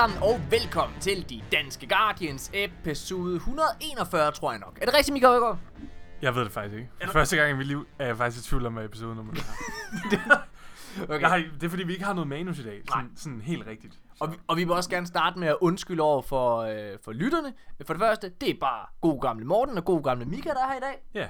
Sammen, og velkommen til De Danske Guardians episode 141, tror jeg nok. Er det rigtigt, Michael Øgaard? Jeg ved det faktisk ikke. For første gang i mit liv er jeg faktisk i tvivl om, hvad episode nummer det er. Okay. Har, det er fordi, vi ikke har noget manus i dag. Sådan, Nej. sådan helt rigtigt. Og vi, og vi vil også gerne starte med at undskylde over for, øh, for lytterne. For det første, det er bare god gamle Morten og god gamle Mika, der er her i dag. Ja,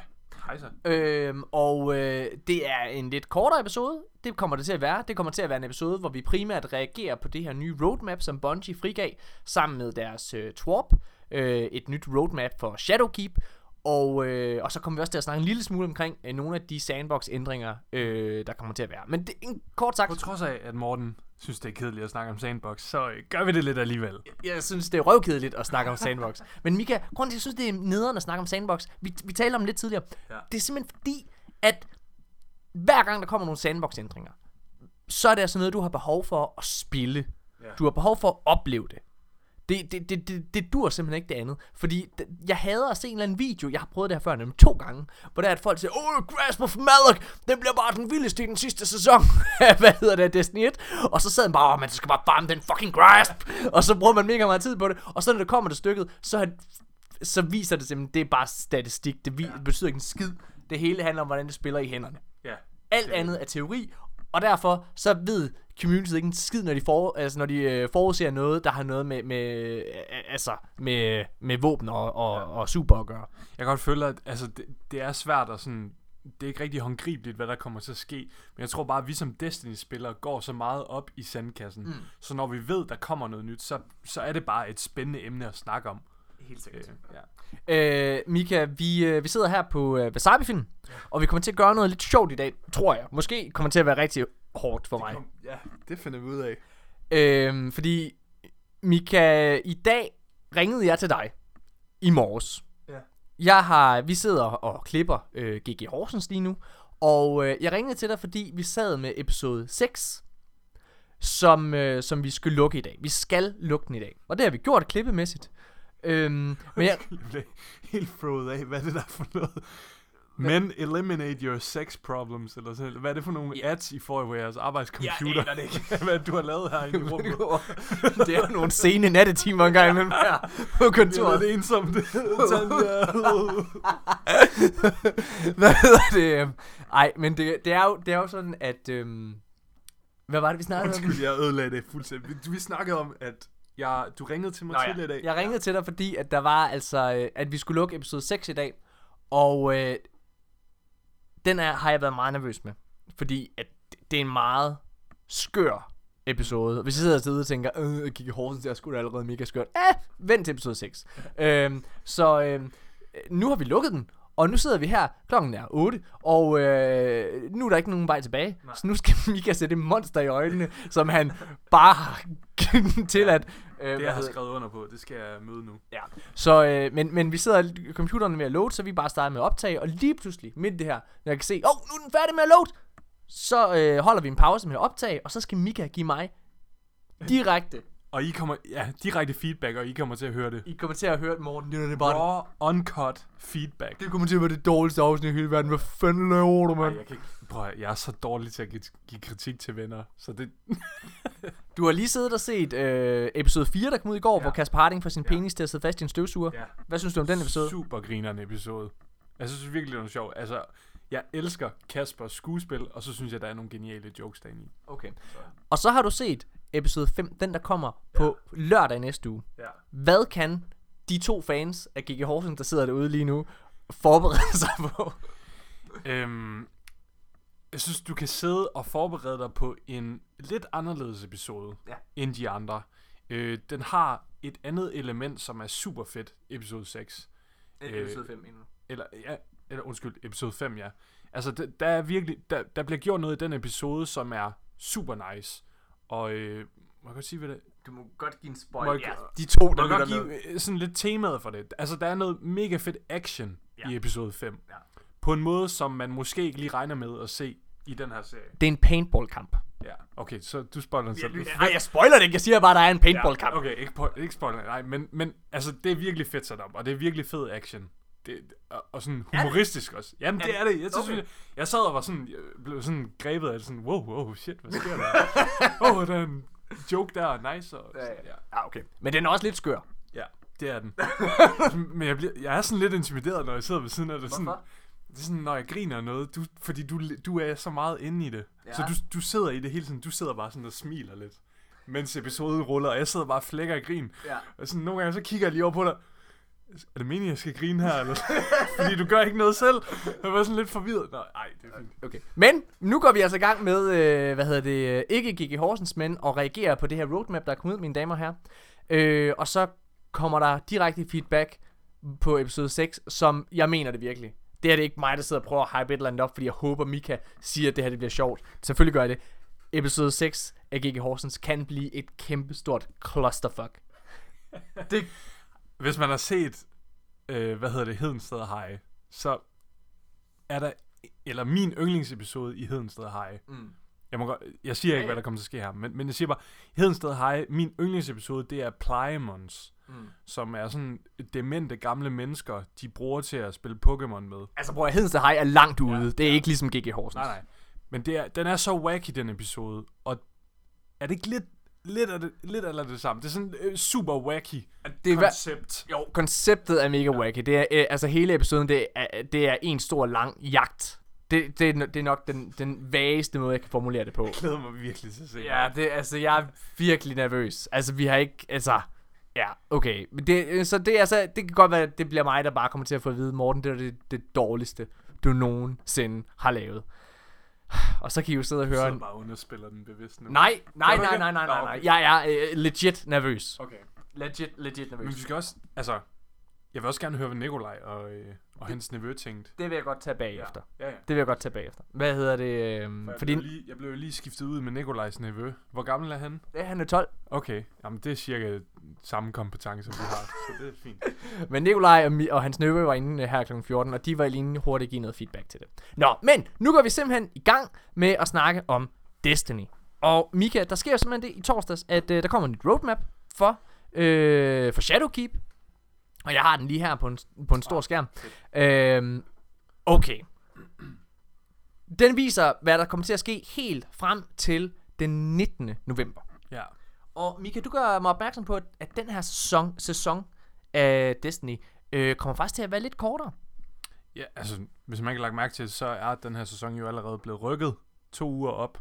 så. Øhm, og øh, det er en lidt kortere episode. Det kommer det til at være. Det kommer til at være en episode, hvor vi primært reagerer på det her nye roadmap, som Bungie frigav sammen med deres øh, TWARP. Øh, et nyt roadmap for Shadowkeep. Og, øh, og så kommer vi også til at snakke en lille smule omkring øh, nogle af de sandbox-ændringer, øh, der kommer til at være. Men det, en, kort sagt, På trods af, at Morten synes, det er kedeligt at snakke om Sandbox, så øh, gør vi det lidt alligevel. jeg synes, det er røvkedeligt at snakke om sandbox. Men Mika, grunden til, at jeg synes, det er nederen at snakke om sandbox, vi, vi talte om det lidt tidligere, Ja. det er simpelthen fordi, at hver gang der kommer nogle sandbox-ændringer, så er det altså noget, du har behov for at spille. Ja. Du har behov for at opleve det. Det, det, det, det, det dur simpelthen ikke det andet. Fordi det, jeg hader at se en eller anden video, jeg har prøvet det her før, nemlig to gange, hvor der er, at folk siger, åh, Grasp of Malak, den bliver bare den vildeste i den sidste sæson. Hvad hedder det, Destiny 1? Og så sad man bare, åh, man skal bare farme den fucking Grasp. og så bruger man mega meget tid på det. Og så når det kommer til stykket, så, har, så viser det simpelthen, det er bare statistik. Det vi, ja. betyder ikke en skid. Det hele handler om, hvordan det spiller i hænderne. Ja. Alt andet er teori, og derfor så ved communityet ikke en skid, når de, for, altså, når de øh, forudser noget, der har noget med, med, øh, altså, med, med våben og, og, ja. og super at gøre. Jeg kan godt føle, at altså, det, det er svært at sådan... Det er ikke rigtig håndgribeligt, hvad der kommer til at ske. Men jeg tror bare, at vi som Destiny-spillere går så meget op i sandkassen. Mm. Så når vi ved, der kommer noget nyt, så, så er det bare et spændende emne at snakke om. Helt Øh, ja. Øh, Mika, vi, øh, vi sidder her på øh, Wasabi-film, ja. og vi kommer til at gøre noget lidt sjovt i dag, tror jeg. Måske kommer det til at være rigtig hårdt for mig. ja, det finder vi ud af. Øh, fordi, Mika, i dag ringede jeg til dig i morges. Ja. Jeg har, vi sidder og klipper øh, GG Horsens lige nu, og øh, jeg ringede til dig, fordi vi sad med episode 6, som, øh, som vi skulle lukke i dag. Vi skal lukke den i dag, og det har vi gjort klippemæssigt. Øhm, men jeg, Jeg blev helt froet af, hvad det der er for noget? Men eliminate your sex problems, eller sådan Hvad er det for nogle Ja. ads, I får på jeres arbejdscomputer? Jeg aner det ikke. hvad du har lavet her i rummet? det er jo nogle sene nattetimer engang imellem her på Det er kontoret. ensomt. Hvad hedder det? Ej, men det, det, er jo, det er jo sådan, at... Øhm, hvad var det, vi snakkede om? Undskyld, jeg ødelagde det fuldstændig. Vi, vi snakkede om, at jeg, du ringede til mig Nå, tidligere i dag. Jeg ringede til dig, fordi at der var altså, øh, at vi skulle lukke episode 6 i dag, og øh, den er, har jeg været meget nervøs med, fordi at det er en meget skør episode. Hvis jeg sidder og og tænker, øh, jeg gik i Horsens, jeg skulle allerede mega skørt. Eh, vent til episode 6. øhm, så øh, nu har vi lukket den, og nu sidder vi her, klokken er 8, og øh, nu er der ikke nogen vej tilbage. Nej. Så nu skal Mika se det monster i øjnene, som han bare har tilladt. Øh, Det jeg har skrevet under på, det skal jeg møde nu. Ja. Så, øh, men, men vi sidder, computeren er ved at load, så vi bare starter med at optage, og lige pludselig, midt i det her, når jeg kan se, åh, oh, nu er den færdig med at load, så øh, holder vi en pause med at optage, og så skal Mika give mig direkte. Og I kommer, ja, direkte feedback, og I kommer til at høre det. I kommer til at høre, Morten, det er det bare Raw, uncut feedback. det kommer til at være det dårligste afsnit i hele verden. Hvad fanden laver du, Ej, mand? jeg, kan ikke, prøv, jeg er så dårlig til at give, give kritik til venner, så det... Du har lige siddet og set øh, episode 4, der kom ud i går, ja. Ja. hvor Kasper Harding får sin Ja. penis til at sidde fast i en støvsuger. Ja. Hvad synes du om den episode? Super grinerende episode. Jeg synes virkelig, det var sjovt. Altså, jeg elsker Kaspers skuespil, og så synes jeg, der er nogle geniale jokes derinde i. Okay. Og så har du set episode 5, den der kommer på lørdag næste uge. Ja. Hvad kan de to fans af GG Horsens, der sidder derude lige nu, forberede sig på? Øhm, jeg synes, du kan sidde og forberede dig på en lidt anderledes episode Ja. end de andre. Øh, den har et andet element, som er super fedt, episode 6. Øh, 5 endnu. Eller, ja, eller undskyld, episode 5, ja. Altså, der, der er virkelig, der, der bliver gjort noget i den episode, som er super nice. Og, øh, må jeg godt sige, hvad det Du må godt give en Må spoil. jeg- Ja, de to, Må der jeg godt lytter med. give øh, sådan lidt temaet for det. Altså, der er noget mega fedt action ja. i episode 5. Ja. På en måde, som man måske ikke lige regner med at se i den her serie. Det er en paintball-kamp. Ja, okay, så du spoiler den selv. Nej, jeg spoiler det ikke. Jeg siger bare, at der er en paintball-kamp. Ja, okay, ikke, ikke spoiler, nej, men, men altså, det er virkelig fedt sat op, og det er virkelig fed action. Det, og, og sådan humoristisk også. Jamen, Er det det? er det. Jeg, synes, Okay. jeg, jeg sad og var sådan, jeg blev sådan grebet af det, sådan, wow, wow, shit, hvad sker der? Åh, oh, den, joke der er nice. Og, Ja, ja. ja. Ja, okay. Men den er også lidt skør. ja, det er den. Men jeg, bliver, jeg er sådan lidt intimideret, når jeg sidder ved siden af det. Sådan, det er sådan, når jeg griner noget, du, fordi du, du er så meget inde i det. Ja. Så du, du sidder i det hele tiden. Du sidder bare sådan og smiler lidt, mens episoden ruller, og jeg sidder bare og flækker af grin. Ja. Og sådan nogle gange, så kigger jeg lige over på dig. Er det meningen, jeg skal grine her? Eller? fordi du gør ikke noget selv. Jeg var sådan lidt forvirret. Nej, det er fint. Okay. Men nu går vi altså i gang med, øh, hvad hedder det, øh, ikke Gigi Horsens, men at reagere på det her roadmap, der er kommet ud, mine damer og herrer. Øh, og så kommer der direkte feedback på episode 6, som jeg mener det virkelig. Det er det ikke mig, der sidder og prøver at hype et eller andet op, fordi jeg håber, Mika siger, at det her det bliver sjovt. Selvfølgelig gør jeg det. Episode 6 af Gigi Horsens kan blive et kæmpestort clusterfuck. Det, Hvis man har set, øh, hvad hedder det, Hedensted High, så er der, eller min yndlingsepisode i Hedensted High. mm. Jeg, må godt, jeg siger ikke, hvad der kommer til at ske her, men, men jeg siger bare, Hedensted High, min yndlingsepisode, det er Plymons, Mm. som er sådan demente gamle mennesker, de bruger til at spille Pokémon med. Altså, bror, Hedensted High er langt ude. Ja, det er ja. ikke ligesom Gigi Horsens. Nej, nej. Men det er, den er så wacky, den episode, og er det ikke lidt, lidt, af det, lidt eller det samme? Det er sådan øh, super wacky Det er, koncept. Jo, konceptet er mega wacky. Det er, øh, altså hele episoden, det er, det er en stor lang jagt. Det, det, er, det er nok den, den vageste måde, jeg kan formulere det på. Jeg glæder mig virkelig til at se Ja, det, altså, jeg er virkelig nervøs. Altså, vi har ikke, altså... Ja, okay. Men det, øh, så det, altså, det kan godt være, at det bliver mig, der bare kommer til at få at vide, Morten, det er det, det dårligste, du nogensinde har lavet. Og så kan I jo sidde og høre... En... bare underspiller den bevidst nu. Nej, nej, du nej, nej, nej, nej, nej. Jeg er øh, legit nervøs. Okay. Legit, legit Men nervøs. vi skal også, altså, jeg vil også gerne høre, hvad Nikolaj og, øh, og hans nevø tænkte. Det vil jeg godt tage bagefter. Ja, ja. Det vil jeg godt tage bagefter. Hvad hedder det? Øh, For jeg, fordi blev lige, jeg blev lige skiftet ud med Nikolajs nevø. Hvor gammel er han? ja, han er 12. Okay, jamen det er cirka samme kompetencer, vi har, så det er fint. Men Nikolaj og, og hans nøve var inde øh, her kl. 14, og de var lige hurtigt at give noget feedback til det. Nå, men nu går vi simpelthen i gang med at snakke om Destiny. Og Mika, der sker jo simpelthen det i torsdags, at øh, der kommer en nyt roadmap for, øh, for Shadowkeep. Og jeg har den lige her på en, på en stor skærm. Øhm, okay. Den viser, hvad der kommer til at ske helt frem til den 19. november. Ja. Og Mika, du gør mig opmærksom på, at- den her sæson, sæson af Destiny øh, kommer faktisk til at være lidt kortere. Ja, altså, hvis man ikke har lagt mærke til det, så er den her sæson jo allerede blevet rykket to uger op.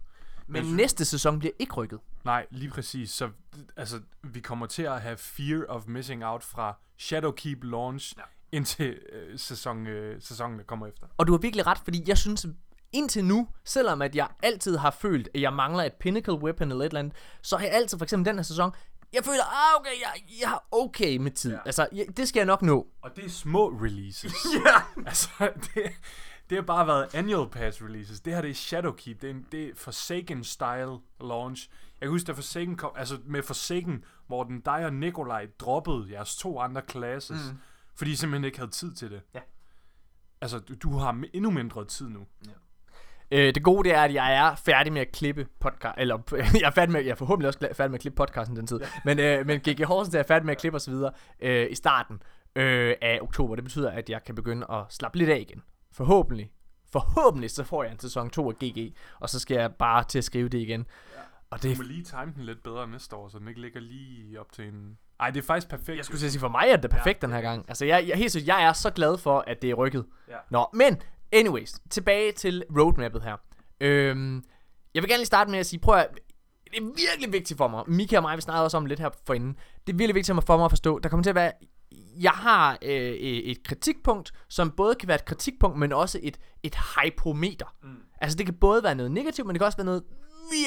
Men synes- næste sæson bliver ikke rykket. Nej, lige præcis. Så altså, vi kommer til at have fear of missing out fra Shadowkeep launch Ja. indtil øh, sæson, øh, sæsonen, der kommer efter. Og du har virkelig ret, fordi jeg synes indtil nu, selvom at jeg altid har følt, at jeg mangler et pinnacle weapon eller et eller andet, så har jeg altid, for eksempel den her sæson, jeg føler, ah okay, jeg, jeg har okay med tid. Ja. Altså, jeg, det skal jeg nok nå. Og det er små releases. Ja. altså, det, det har bare været annual pass releases. Det her det er Shadowkeep. Det er, en, det er Forsaken style launch. Jeg kan huske, da Forsaken kom, altså med Forsaken, hvor den dig og Nikolaj droppede jeres to andre classes, Mm. fordi I simpelthen ikke havde tid til det. Ja. Altså, du, du har endnu mindre tid nu. Øh, det gode det er, at jeg er færdig med at klippe podcast, eller jeg er færdig med, jeg er forhåbentlig også færdig med at klippe podcasten den tid, ja. men, øh, men GG Horsens er færdig med at klippe osv. Øh, i starten øh, af oktober. Det betyder, at jeg kan begynde at slappe lidt af igen. Forhåbentlig. Forhåbentlig så får jeg en sæson 2 af GG, og så skal jeg bare til at skrive det igen. Ja. Og Du det må lige time den lidt bedre næste år, så den ikke ligger lige op til en... Ej, det er faktisk perfekt. jeg skulle sige, for mig er det perfekt ja. den her gang. Altså, jeg, jeg, helt seriøst, jeg er så glad for, at det er rykket. Ja. Nå, men anyways, tilbage til roadmappet her. Øhm, jeg vil gerne lige starte med at sige, prøv at det er virkelig vigtigt for mig. Mika og mig, vi snakkede også om lidt her forinden. Det er virkelig vigtigt for mig at forstå. Der kommer til at være... Jeg har øh, et kritikpunkt, som både kan være et kritikpunkt, men også et, et hypometer. Mm. Altså det kan både være noget negativt, men det kan også være noget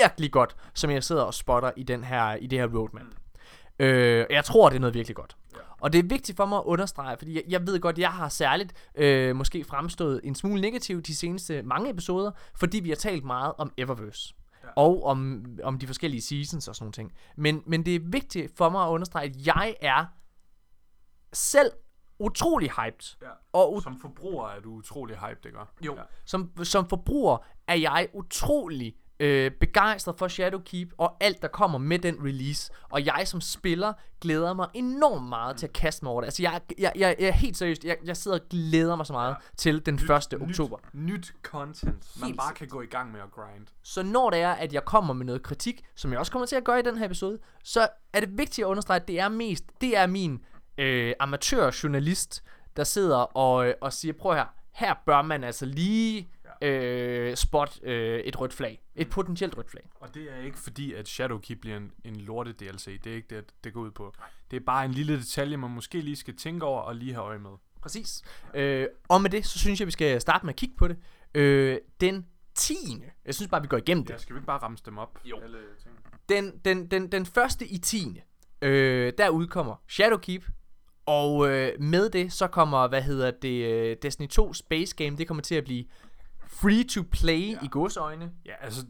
virkelig godt, som jeg sidder og spotter i, den her, i det her roadmap. Mm. Øh, jeg tror, det er noget virkelig godt. Ja. Og det er vigtigt for mig at understrege, fordi jeg, jeg ved godt, jeg har særligt øh, måske fremstået en smule negativ de seneste mange episoder, fordi vi har talt meget om Eververse. Ja. Og om, om de forskellige seasons og sådan nogle ting. Men, men det er vigtigt for mig at understrege, at jeg er selv utrolig hyped. Ja. Og ut- Som forbruger er du utrolig hyped, ikke? Jo. Ja. som, som forbruger er jeg utrolig øh, begejstret for Shadowkeep og alt, der kommer med den release. Og jeg som spiller glæder mig enormt meget til at kaste mig over det. Altså, jeg, jeg, jeg, jeg er helt seriøst, jeg, jeg sidder og glæder mig så meget ja. til den 1. oktober. Nyt, nyt content, man Helt bare kan gå i gang med at grind. Så når det er, at jeg kommer med noget kritik, som jeg også kommer til at gøre i den her episode, så er det vigtigt at understrege, at det er mest, det er min øh, amatørjournalist, der sidder og, øh, og siger, prøv her, her bør man altså lige øh, spot øh, et rødt flag. Et potentielt rødt flag. Og det er ikke fordi, at Shadowkeep bliver en, en lorte DLC. Det er ikke det, det går ud på. Det er bare en lille detalje, man måske lige skal tænke over og lige have øje med. Præcis. Øh, og med det, så synes jeg, vi skal starte med at kigge på det. Øh, den 10. Jeg synes bare, vi går igennem det. Ja, skal vi ikke bare ramse dem op? Jo. Alle ting. Den, den, den, den første i 10. Øh, der udkommer Shadowkeep. Og øh, med det, så kommer, hvad hedder det, øh, Destiny 2 Space Game, det kommer til at blive free to play ja. i godsøjne. Ja, altså...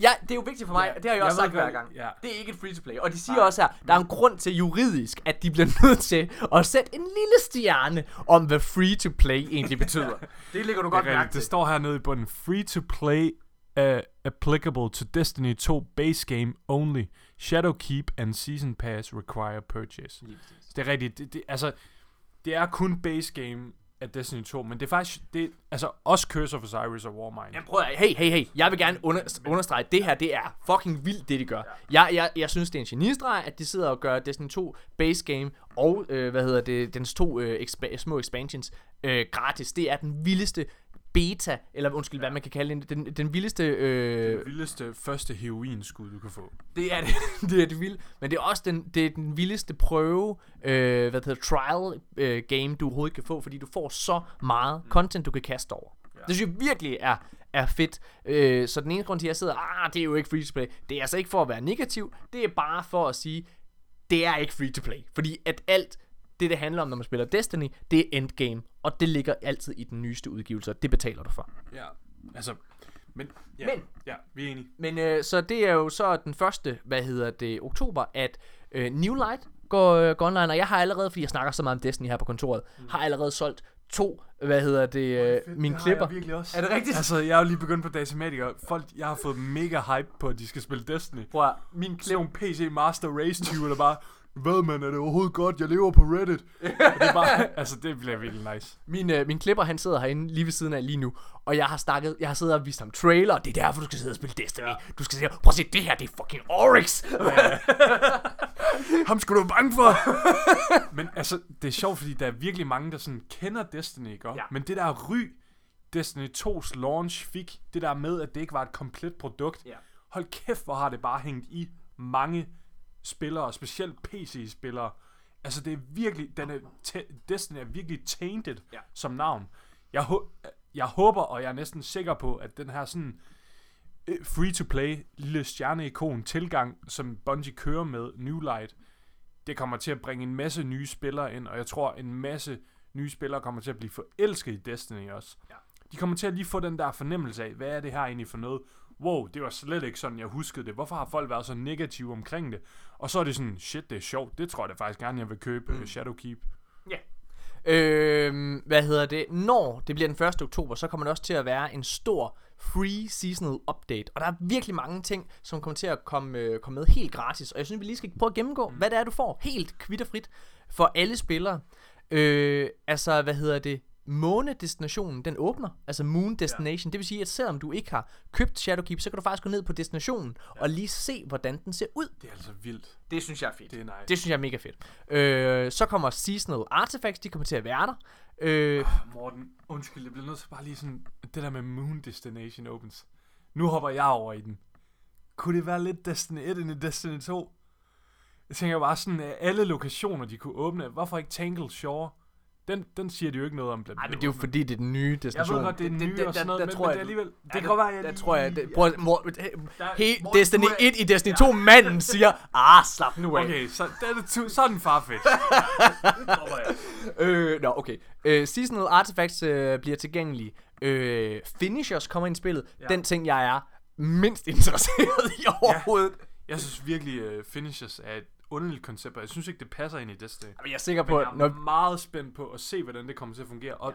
Ja, det er jo vigtigt for mig, Ja, det har jeg jeg også ved sagt hver gang. ja. Det er ikke et free to play. Og de siger Nej. også her, der er en grund til juridisk, at de bliver nødt til at sætte en lille stjerne om, hvad free to play egentlig betyder. det ligger du godt mærke til. det står hernede i bunden. Free to play uh, applicable to Destiny 2 base game only. Shadowkeep and Season Pass require purchase. Det er rigtigt. Det, det, altså, det er kun base game af Destiny 2, men det er faktisk, det, altså også Curse of Osiris og Warmind. Jamen prøv at, hey, hey, hey, jeg vil gerne under, understrege, at det her, det er fucking vildt, det de gør. Jeg, jeg, jeg synes, det er en genistreg, at de sidder og gør Destiny 2 base game og, øh, hvad hedder det, dens to øh, expa- små expansions øh, gratis. Det er den vildeste beta, eller undskyld, hvad man kan kalde det, den, den vildeste... Øh, Det vildeste første heroinskud, du kan få. det er det, det er det vildt, men det er også den, det er den vildeste prøve, øh, hvad det hedder, trial øh, game, du overhovedet kan få, fordi du får så meget content, du kan kaste over. Ja. Det synes jeg virkelig er, er fedt. Øh, så den ene grund til, at jeg sidder, ah, det er jo ikke free to play, det er altså ikke for at være negativ, det er bare for at sige, det er ikke free to play, fordi at alt det, det handler om, når man spiller Destiny, det er endgame, og det ligger altid i den nyeste udgivelse, og det betaler du for. Ja, altså, men, ja, Men- ja, vi er enige. Men øh, så det er jo så den første, hvad hedder det, oktober, at øh, New Light går, øh, går online, og jeg har allerede, fordi jeg snakker så meget om Destiny her på kontoret, mm. har allerede solgt to, hvad hedder det, øh, mine klipper. virkelig også. Er det rigtigt? Altså, jeg er jo lige begyndt på Datamatiker. Folk, jeg har fået mega hype på, at de skal spille Destiny. Prøv at, min Sådan klip, nogle PC Master Race 20, der bare, hvad man, er det overhovedet godt? Jeg lever på Reddit. Og det er bare, altså, det bliver virkelig nice. min, øh, min klipper, han sidder herinde lige ved siden af lige nu, og jeg har snakket, jeg har siddet og vist ham trailer, det er derfor, du skal sidde og spille Destiny. Ja. Du skal sige, prøv at se, det her, det er fucking Oryx. Ham skulle du være bange for. Men altså, det er sjovt, fordi der er virkelig mange, der sådan kender Destiny, ikke? Ja. Men det der ry, Destiny 2's launch fik, det der med, at det ikke var et komplet produkt. Ja. Hold kæft, hvor har det bare hængt i mange spillere, specielt PC-spillere. Altså, det er virkelig, den er, Destiny er virkelig tainted Ja. som navn. Jeg, jeg håber, og jeg er næsten sikker på, at den her sådan øh, free-to-play lille stjerneikon tilgang, som Bungie kører med New Light, det kommer til at bringe en masse nye spillere ind, og jeg tror, en masse nye spillere kommer til at blive forelsket i Destiny også. Ja. De kommer til at lige få den der fornemmelse af, hvad er det her egentlig for noget? Wow, det var slet ikke sådan, jeg huskede det. Hvorfor har folk været så negative omkring det? Og så er det sådan, shit, det er sjovt. Det tror jeg da faktisk gerne, jeg vil købe mm. Shadowkeep. Øhm, hvad hedder det? Når det bliver den 1. oktober, så kommer det også til at være en stor free seasonal update. Og der er virkelig mange ting, som kommer til at komme, øh, komme med helt gratis. Og jeg synes, vi lige skal prøve at gennemgå, mm. hvad det er, du får helt kvitterfrit for alle spillere. Øh, altså, hvad hedder det? Månedestinationen, den åbner. Altså Moon Destination. Ja. Det vil sige, at selvom du ikke har købt Shadowkeep, så kan du faktisk gå ned på destinationen ja. og lige se, hvordan den ser ud. Det er altså vildt. Det synes jeg er fedt. Det er nice. Det synes jeg er mega fedt. Øh, så kommer Seasonal Artifacts, de kommer til at være der. Øh, Morten, undskyld, jeg bliver nødt til bare lige sådan, det der med Moon Destination Opens. Nu hopper jeg over i den. Kunne det være lidt Destiny 1 end Destiny 2? Jeg tænker bare sådan, at alle lokationer, de kunne åbne, hvorfor ikke Tangle Shore? Den, den siger de jo ikke noget om. Den Nej, men det er jo fordi, det er den nye Jeg destination. ved godt, det er nye og sådan noget, men, men det er alligevel... Det kan godt være, jeg der lige... tror jeg, det, prøv, mor, Der- he, Destiny du er- 1 i Destiny 2, manden siger, ah, slap nu af. Okay, så, det er, så er den farfetch. Øh, nå, okay. Øh, seasonal Artifacts øh, bliver tilgængelige. Øh, finishers kommer ind i spillet. Ja. Den ting, jeg er mindst interesseret i overhovedet. Jeg synes virkelig, uh, Finishers er et underligt koncept, og jeg synes ikke, det passer ind i Destiny. Men jeg er sikker Men på, jeg at er når, meget spændt på at se, hvordan det kommer til at fungere. Og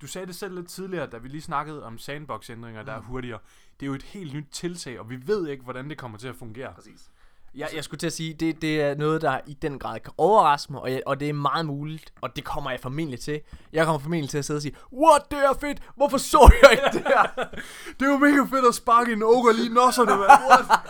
du sagde det selv lidt tidligere, da vi lige snakkede om sandbox-ændringer, der er hurtigere. Det er jo et helt nyt tiltag, og vi ved ikke, hvordan det kommer til at fungere. Præcis. Jeg, jeg skulle til at sige, det, det er noget, der i den grad kan overraske mig, og, jeg, og det er meget muligt, og det kommer jeg formentlig til. Jeg kommer formentlig til at sidde og sige, what, det er fedt, hvorfor så jeg ikke det her? Det er jo mega fedt at sparke en ogre lige nosserne, mand. What?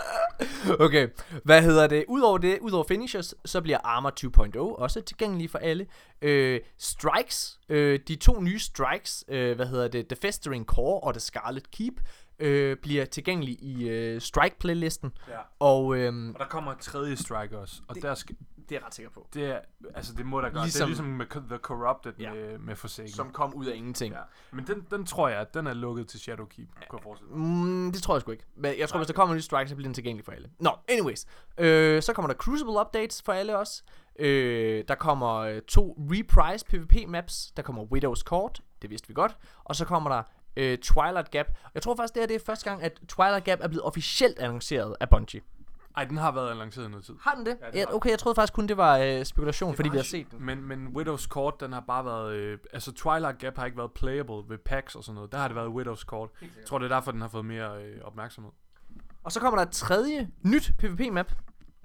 Okay, hvad hedder det? Udover det, udover finishers, så bliver Armor 2.0 også tilgængelig for alle. Øh, strikes, øh, de to nye strikes, øh, hvad hedder det? The Festering Core og The Scarlet Keep, øh, bliver tilgængelige i øh, strike-playlisten. Ja. Og øh, Og der kommer et tredje strike også, og det, der skal, det er jeg ret sikker på. det er, altså det må der gøre. Ligesom- det er ligesom med The Corrupted Ja. ja. med, med Forsaken. Som kom ud af ingenting. ja. Men den, den tror jeg, at den er lukket til Shadowkeep, kunne jeg forestille. Mm, det tror jeg sgu ikke. Men jeg tror, hvis der kommer en ny strike, så bliver den tilgængelig for alle. Nå, anyways. Øh, så kommer der Crucible updates for alle også. Øh, der kommer øh, to reprise PvP maps. Der kommer Widow's Court, det vidste vi godt. Og så kommer der øh, Twilight Gap. Jeg tror faktisk, det her det er første gang, at Twilight Gap er blevet officielt annonceret af Bungie. Ej, den har været lanceret i noget tid. Har den det? Ja, Ja, det har den. okay, jeg troede faktisk kun, det var øh, spekulation, fordi vi har set den. Men, men Widow's Court, den har bare været... Øh, altså, Twilight Gap har ikke været playable ved packs og sådan noget. Der har det været Widow's Court. Jeg tror, det er derfor, den har fået mere øh, opmærksomhed. Og så kommer der et tredje nyt PvP-map.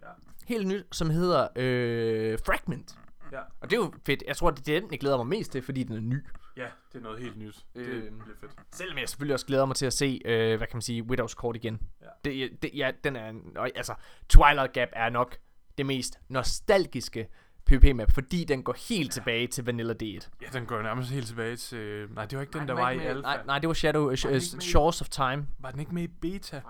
Ja. Helt nyt, som hedder øh, Fragment. Ja. Og det er jo fedt. Jeg tror, det er den, jeg glæder mig mest til, fordi den er ny. Ja, det er noget helt nyt. Det Øhm. bliver fedt. Selvom jeg selvfølgelig også glæder mig til at se, øh, hvad kan man sige, Widow's Court igen. Ja. Det, det, ja, den er, altså, Twilight Gap er nok det mest nostalgiske PvP-map, fordi den går helt tilbage til Vanilla D1. Ja, den går nærmest helt tilbage til... Nej, det var ikke den, Nej, der den var, ikke i alfa. Nej, nej, det var Shadow, uh, med i- Shores of Time. Var den ikke med i beta? The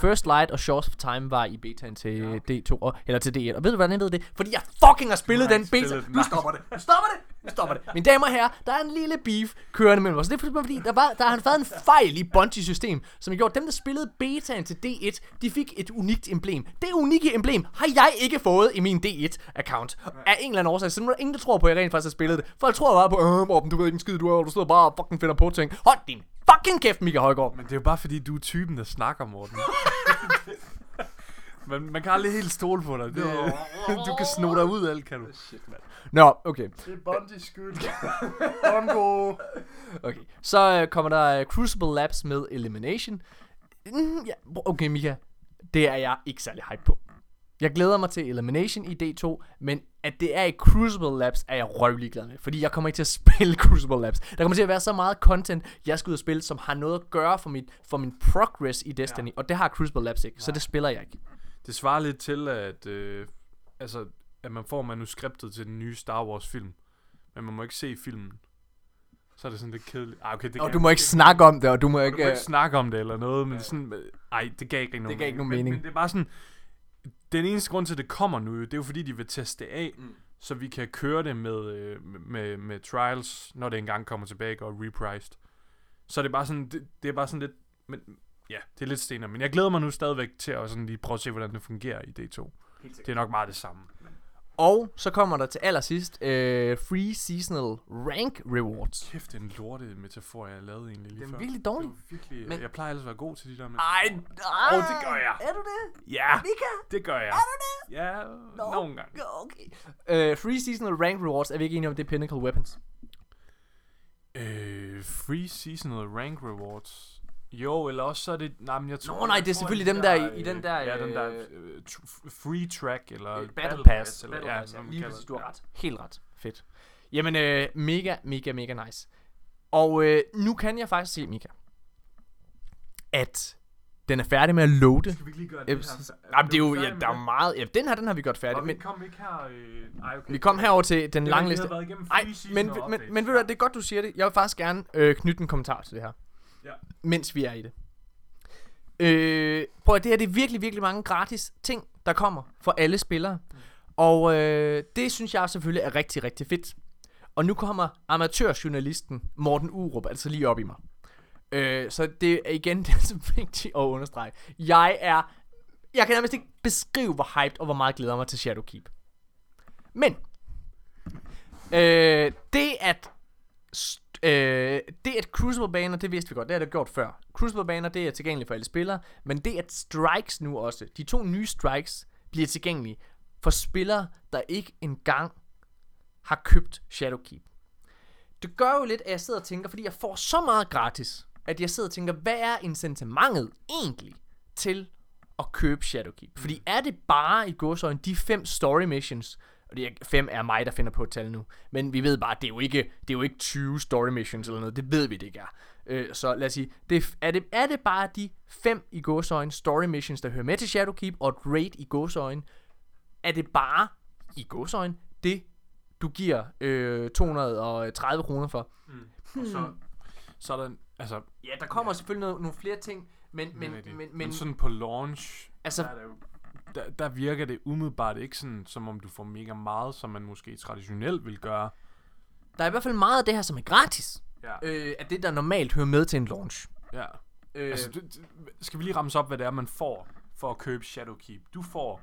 First Light og Shores of Time var i betaen til Ja, ja. D2, og, eller til D1. Og ved du, hvordan jeg ved det? Fordi jeg fucking har spillet den beta. spillet den. Nu stopper det. Nu stopper det. Nu stopper det. Mine damer og herrer, der er en lille beef kørende mellem os. Det er fordi, der, var, der har været en fejl i Bungie-system, som gjorde, at dem, der spillede betaen til D1, de fik et unikt emblem. Det unikke emblem har jeg ikke fået i min D1-account. Af en eller anden årsag. Så nu er der ingen, der tror på, at jeg rent faktisk har spillet det. Folk tror bare på, øh, Morten, du ved ikke en skid, du er, du sidder bare og fucking finder på ting. Hold din fucking kæft, Mika Højgaard. Men det er jo bare fordi, du er typen, der snakker, Morten. man, man kan aldrig helt stole på dig. Det, du kan sno dig ud af alt, kan du. Nå, okay. Det er Bundies skyld. Bongo. Okay, så øh, kommer der øh, Crucible Labs med Elimination. Mm, ja, okay, Mika. Det er jeg ikke særlig hype på. Jeg glæder mig til Elimination i D2, men at det er i Crucible Labs, er jeg røvlig glad med. Fordi jeg kommer ikke til at spille Crucible Labs. Der kommer til at være så meget content, jeg skal ud og spille, som har noget at gøre for, mit, for min progress i Destiny. Ja. Og det har Crucible Labs ikke, så det spiller jeg ikke. Det svarer lidt til, at, øh, altså, at man får manuskriptet til den nye Star Wars film. Men man må ikke se filmen. Så er det sådan lidt kedeligt. Ah, okay, det Og du må ikke snakke om det, og du må Du ikke... må øh, ikke snakke om det eller noget, men det er sådan, øh, ej, det gav ikke nogen gav ikke nogen Men, mening. men det er bare sådan, den eneste grund til, at det kommer nu, det er jo fordi, de vil teste det af, Mm. så vi kan køre det med, øh, med, med trials, når det engang kommer tilbage og repriced. Så er det bare sådan, det, det er bare sådan lidt, men ja, det er lidt stenere. Men jeg glæder mig nu stadigvæk til at sådan lige prøve at se, hvordan det fungerer i D2. Det er nok meget det samme. Og så kommer der til allersidst øh, Free Seasonal Rank Rewards. Kæft, det er en lorte metafor, jeg lavede egentlig lige Den er før. virkelig dårlig. Det var virkelig, Men- men, jeg plejer ellers at være god til de der, men... Ej, Åh, det gør jeg. Er du det? Ja, Mika? det gør jeg. Er du det? Ja, Nå. nogle gange. Okay. Uh, free Seasonal Rank Rewards, er vi ikke enige om, det er Pinnacle Weapons? Øh, free seasonal rank rewards. Jo, eller også så er det... Nej, men jeg tror, Nå, nej, det er selvfølgelig de dem der i- i den der, Ja, den der øh, øh, free track, eller Øh, battle, Pass. eller Battle ja, Pass, ja. man Lige præcis, det. du har Ja. ret. Helt ret. Fedt. Jamen, øh, mega, mega, mega nice. Og øh, nu kan jeg faktisk se, Mika, at den er færdig med at loade. Skal vi ikke lige gøre Ja, Jamen, det er jo, ja, der er meget, ja, den her, den har vi gjort færdig, Men men vi kom ikke her... Øh, nej, okay. vi kom herover til den Det lange liste. Nej, men, men, men, ved du hvad, det er godt, du siger det. Jeg vil faktisk gerne øh, knytte en kommentar til det her. Ja. Mens vi er i det. Øh, prøv at det her, det er virkelig, virkelig mange gratis ting, der kommer for alle spillere. Mm. Og øh, det synes jeg selvfølgelig er rigtig, rigtig fedt. Og nu kommer amatørjournalisten Morten Urup altså lige op i mig. Øh, så det er igen det er så vigtigt at understrege. Jeg er... Jeg kan nærmest ikke beskrive, hvor hyped og hvor meget glæder mig til Shadowkeep. Men... Øh, det at... Øh, det at Crucible-baner, det vidste vi godt, det har det gjort før. Crucible-baner, det er tilgængeligt for alle spillere, men det at strikes nu også, de to nye strikes, bliver tilgængelige for spillere, der ikke engang har købt Shadowkeep. det gør jo lidt, at jeg sidder og tænker, fordi jeg får så meget gratis, at jeg sidder og tænker, hvad er incitamentet egentlig til at købe Shadowkeep? Fordi er det bare i godsøjne de fem story missions, og det er, fem er mig, der finder på et tal nu, men vi ved bare, det er jo ikke, det er jo ikke 20 story missions eller noget, det ved vi, det ikke er. Øh, så lad os sige, det, er, det, er det bare de fem i godsøjne story missions, der hører med til Shadowkeep, og et raid i godsøjne, er det bare i godsøjne det, du giver øh, 230 kroner for? Og så, så er der, altså, Ja, der kommer ja. selvfølgelig noget, nogle flere ting, men, men, men, men, men, men, men sådan på launch, altså, der, er det jo, der, der virker det umiddelbart ikke sådan, som om du får mega meget, som man måske traditionelt vil gøre. der er i hvert fald meget af det her, som er gratis, Ja. øh, af det, der normalt hører med til en launch. ja. Øh, Altså, det, skal vi lige ramse op, hvad det er, man får for at købe Shadowkeep? Du får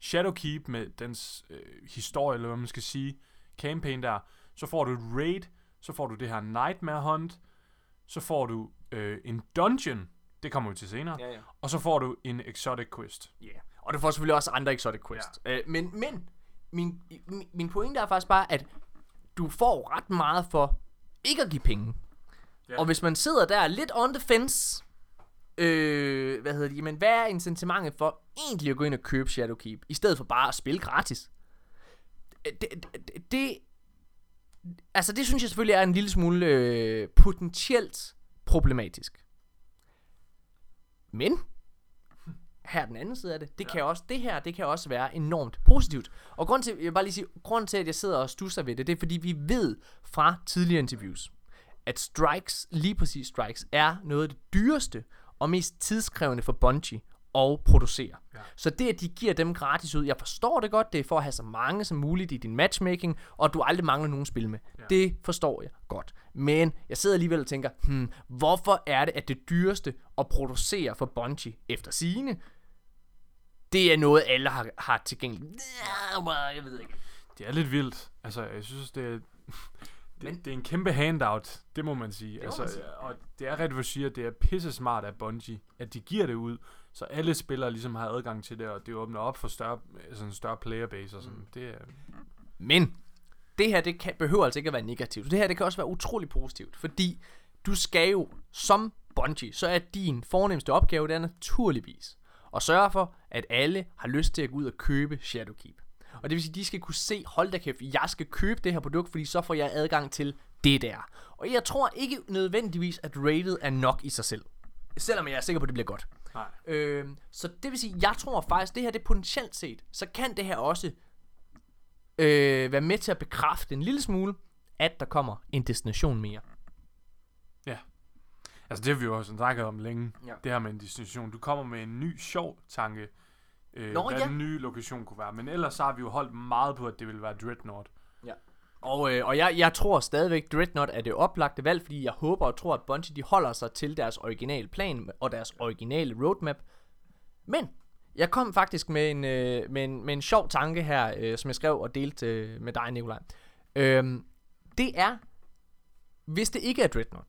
Shadowkeep med dens øh, historie, eller hvad man skal sige, campaign der. Så får du et raid, så får du det her Nightmare Hunt, så får du øh, en dungeon, det kommer vi til senere, ja, ja. og så får du en exotic quest. Ja, yeah. Og du får selvfølgelig også andre exotic quests. Ja. Øh, men men min, min, min pointe er faktisk bare, at du får ret meget for ikke at give penge. Ja. Og hvis man sidder der lidt on the fence, øh, hvad hedder det, men hvad er incitamentet for egentlig at gå ind og købe Shadowkeep, i stedet for bare at spille gratis? Det, det, det altså det synes jeg selvfølgelig er en lille smule øh, potentielt problematisk. Men her er den anden side af det. Det ja. kan også det her, det kan også være enormt positivt. Og grund til jeg vil bare lige sige, grund til at jeg sidder og stusser ved det, det er fordi vi ved fra tidligere interviews, at strikes, lige præcis strikes, er noget af det dyreste og mest tidskrævende for Bungie at producere. Ja. Så det, at de giver dem gratis ud, jeg forstår det godt, det er for at have så mange som muligt i din matchmaking, og du aldrig mangler nogen at spille med. Ja. Det forstår jeg godt. Men jeg sidder alligevel og tænker, hmm, hvorfor er det, at det dyreste at producere for Bungie efter sigende, det er noget, alle har, har tilgængeligt. Jeg ved ikke. Det er lidt vildt. Altså, jeg synes, det er, det, Men- det er en kæmpe handout, det må man sige. må altså, man sige. Og det er rigtigt, hvad du siger, det er pisse smart af Bungie, at de giver det ud, så alle spillere ligesom har adgang til det, og det åbner op for større, sådan en større playerbase og sådan. Mm. Det er, Men det her, det kan, behøver altså ikke at være negativt. Det her, det kan også være utrolig positivt, fordi du skal jo som Bungie, så er din fornemmeste opgave, det er naturligvis at sørge for, at alle har lyst til at gå ud og købe Shadowkeep. Og det vil sige, at de skal kunne se, hold da kæft, jeg skal købe det her produkt, fordi så får jeg adgang til det der. Og jeg tror ikke nødvendigvis, at rated er nok i sig selv. Selvom jeg er sikker på, at det bliver godt. nej. Øh, så det vil sige, jeg tror faktisk, det her det potentielt set, så kan det her også øh, være med til at bekræfte en lille smule, at der kommer en destination mere. Altså, det har vi jo også snakket om længe, Ja. det her med en destination. Du kommer med en ny sjov tanke, øh, Nå, hvad ja. den nye lokation kunne være. Men ellers så har vi jo holdt meget på, at det ville være Dreadnought. Og, øh, og jeg, jeg tror stadigvæk, Dreadnought er det oplagte valg, fordi jeg håber og tror, at Bungie de holder sig til deres originale plan og deres originale roadmap. Men jeg kom faktisk med en, øh, med en, med en sjov tanke her, øh, som jeg skrev og delte øh, med dig, Nikolaj. Øhm, det er, hvis det ikke er Dreadnought.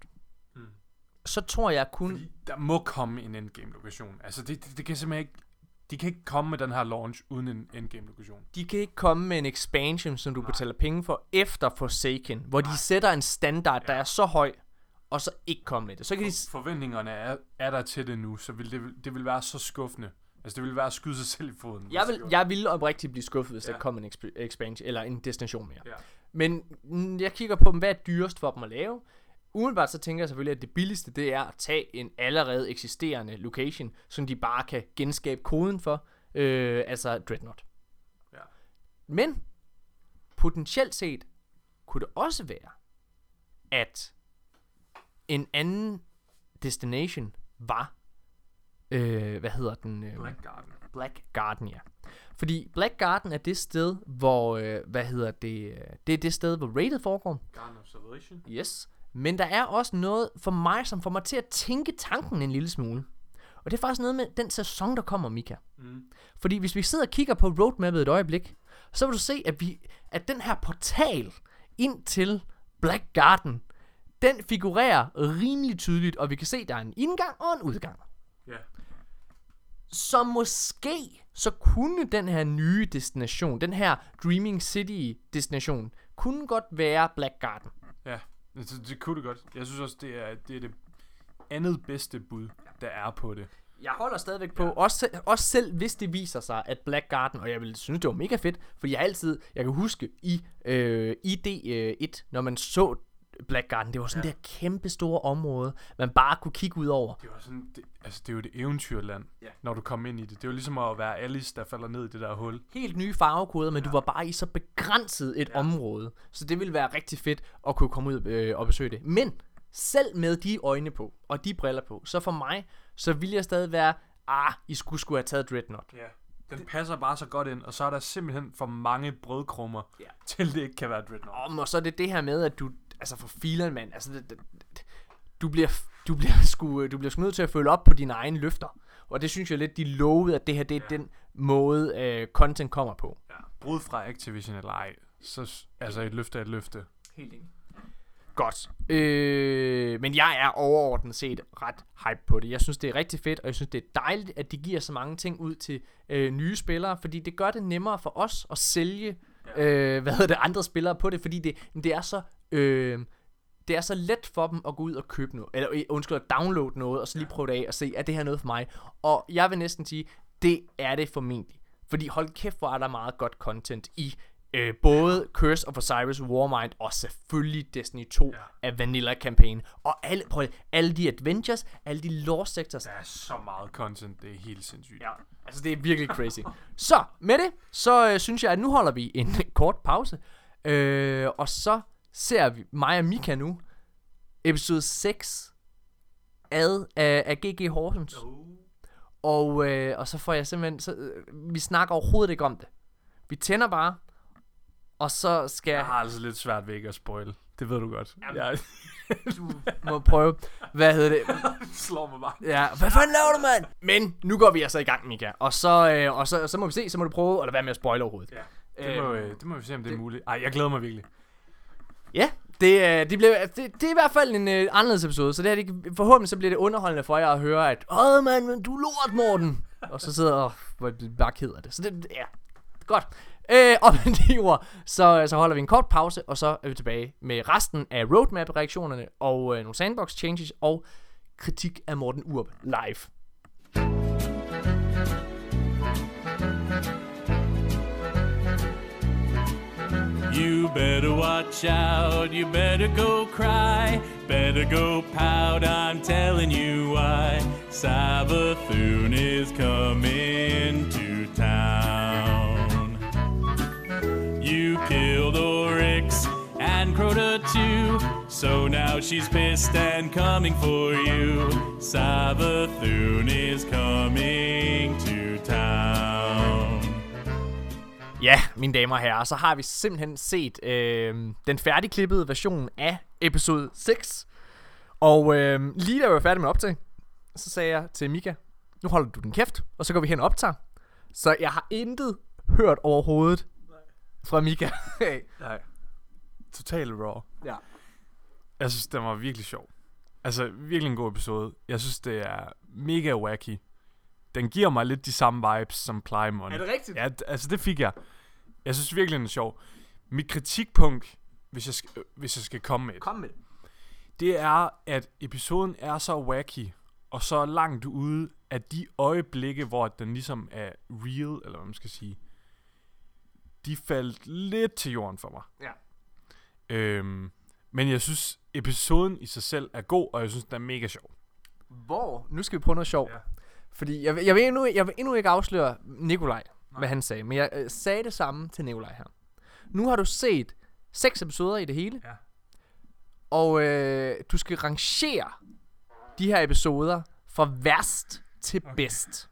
Så tror jeg kun... Fordi der må komme en endgame lokation. Altså, det, det, det kan simpelthen ikke... De kan ikke komme med den her launch uden en endgame lokation. De kan ikke komme med en expansion, som du Nej. betaler penge for efter Forsaken, hvor Nej. de sætter en standard, der Ja. er så høj, og så ikke komme med det. Så kan de... For, forventningerne er, er der til det nu, så vil det, det vil være så skuffende. Altså, det vil være at skyde sig selv i foden. Jeg vil, jeg ville oprigtigt blive skuffet, hvis ja. Der kom en exp- expansion, eller en destination mere. Ja. Men jeg kigger på dem, hvad er dyrest for dem at lave? Umiddelbart så tænker jeg selvfølgelig, at det billigste, det er at tage en allerede eksisterende location, som de bare kan genskabe koden for, øh, altså Dreadnought. Ja. Men potentielt set kunne det også være, at en anden destination var, øh, hvad hedder den? Øh, Black Garden. Black Garden, ja. Fordi Black Garden er det sted, hvor, øh, hvad hedder det, øh, det er det sted, hvor rated foregår. Garden of Salvation. Yes. Men der er også noget for mig, som får mig til at tænke tanken en lille smule. Og det er faktisk noget med den sæson, der kommer, Mika. Mm. Fordi hvis vi sidder og kigger på roadmappet et øjeblik, så vil du se, at, vi, at den her portal ind til Black Garden, den figurerer rimelig tydeligt, og vi kan se, at der er en indgang og en udgang. Ja. Så måske så kunne den her nye destination, den her Dreaming City destination, kunne godt være Black Garden. Ja. Det, det kunne det godt. Jeg synes også, det er det, er det andet bedste bud, der er på det. Jeg holder stadigvæk på, også, se- også selv hvis det viser sig, at Black Garden, og jeg vil synes, det var mega fedt, fordi jeg altid, jeg kan huske i, øh, i D1, når man så Black Garden, det var sådan ja. Her kæmpe store område, man bare kunne kigge ud over. Det var sådan, det, altså det er jo et eventyrland, Ja. når du kommer ind i det. Det er jo ligesom at være Alice, der falder ned i det der hul. Helt nye farvekoder, men ja. du var bare i så begrænset et ja. område, så det ville være rigtig fedt at kunne komme ud øh, og besøge det. Men selv med de øjne på, og de briller på, så for mig, så ville jeg stadig være, ah, I skulle skulle have taget Dreadnought. Ja. Den passer bare så godt ind, og så er der simpelthen for mange brødkrummer, Ja. til det ikke kan være Dreadnought. Om, og så er det det her med, at du, altså for fileren, mand, altså det, det, du bliver, du bliver sgu, du bliver sgu nødt til at følge op på dine egne løfter. Og det synes jeg lidt, de lovede, at det her, det er ja. den måde, øh, content kommer på. Ja. Brud fra Activision eller ej, så altså et løfte er et løfte. Helt enig. Godt. Øh, men jeg er overordnet set ret hype på det. Jeg synes, det er rigtig fedt, og jeg synes, det er dejligt, at de giver så mange ting ud til øh, nye spillere, fordi det gør det nemmere for os at sælge ja. øh, hvad hedder det, andre spillere på det, fordi det, det er så... Øh, det er så let for dem at gå ud og købe noget, eller øh, undskyld, at downloade noget, og så lige prøve det af og se, er det her noget for mig? Og jeg vil næsten sige, det er det formentlig. Fordi hold kæft, hvor er der meget godt content i øh, både Curse of Osiris, Warmind og selvfølgelig Destiny 2 ja. af Vanilla Campaign. Og alle, prøv, alle de adventures, alle de lore sectors. Der er så meget content, det er helt sindssygt. Ja, altså det er virkelig crazy. så med det, så øh, synes jeg, at nu holder vi en kort pause. Øh, og så ser vi mig og Mika nu, episode 6 ad af, af GG Horsens. Og, øh, og så får jeg simpelthen, så, øh, vi snakker overhovedet ikke om det. Vi tænder bare, og så skal Jeg har altså lidt svært ved ikke at spoil. Det ved du godt. Jamen. Jeg du må prøve, hvad hedder det? slår mig bare. Ja, hvad fanden laver du, mand? Men nu går vi altså i gang, Mika. Og så, øh, og så, så må vi se, så må du prøve at lade være med at spoile overhovedet. Ja. Det, må, Øhm, øh, det må vi se, om det er muligt. Ej, jeg glæder mig virkelig. Ja, det, øh, det, bliver, øh, det, det er i hvert fald en øh, anderledes episode, så det her, det, forhåbentlig så bliver det underholdende for jer at høre, at Åh, mand, men du er lort, Morten. og så sidder og hvor bare ked af det. Så det, ja, godt. Øh, og med de ord, så, øh, så holder vi en kort pause, og så er vi tilbage med resten af roadmap-reaktionerne, og øh, nogle sandbox changes, og kritik af Morten Urb live. You better watch out, you better go cry, better go pout, I'm telling you why. Sabathun is coming to town. You killed Oryx and Crota too, so now she's pissed and coming for you. Sabathun is coming to Ja, mine damer og herrer, så har vi simpelthen set øh, den færdigklippede version af episode 6. Og øh, lige da jeg var færdig med optag, så sagde jeg til Mika, nu holder du din kæft, og så går vi hen og optager. Så jeg har intet hørt overhovedet fra Mika. Nej. Total raw. ja. Jeg synes, den var virkelig sjov. Altså, virkelig en god episode. Jeg synes, det er mega wacky. Den giver mig lidt de samme vibes som Plymon. rigtigt? Ja, altså det fik jeg. Jeg synes virkelig, den er sjov. Mit kritikpunkt, hvis jeg, skal, øh, hvis jeg skal komme med et, Kom med det. det er, at episoden er så wacky, og så langt ude af de øjeblikke, hvor den ligesom er real, eller hvad man skal sige, de faldt lidt til jorden for mig. Ja. Øhm, men jeg synes, episoden i sig selv er god, og jeg synes, den er mega sjov. Hvor? Nu skal vi prøve noget sjovt. Ja. Fordi jeg, jeg, vil endnu, jeg vil endnu ikke afsløre Nikolaj, hvad han sagde. Men jeg øh, sagde det samme til Nikolaj her. Nu har du set seks episoder i det hele. Ja. Og øh, du skal rangere de her episoder fra værst til okay. bedst.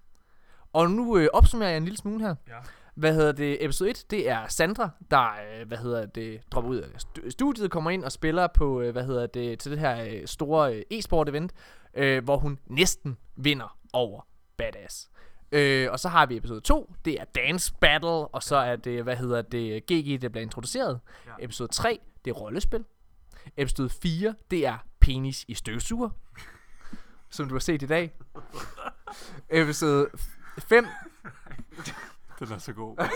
Og nu øh, opsummerer jeg en lille smule her. Ja. Hvad hedder det? Episode 1, det er Sandra, der, øh, hvad hedder det, dropper ud af stu- studiet, kommer ind og spiller på, øh, hvad hedder det, til det her øh, store øh, e-sport event, øh, hvor hun næsten vinder over Badass. Øh, og så har vi episode 2, det er Dance Battle, og så er det, hvad hedder det, GG, der bliver introduceret. Ja. Ja. Episode 3, det er rollespil. Episode 4, det er penis i støvsuger, som du har set i dag. Episode 5, Den er så god.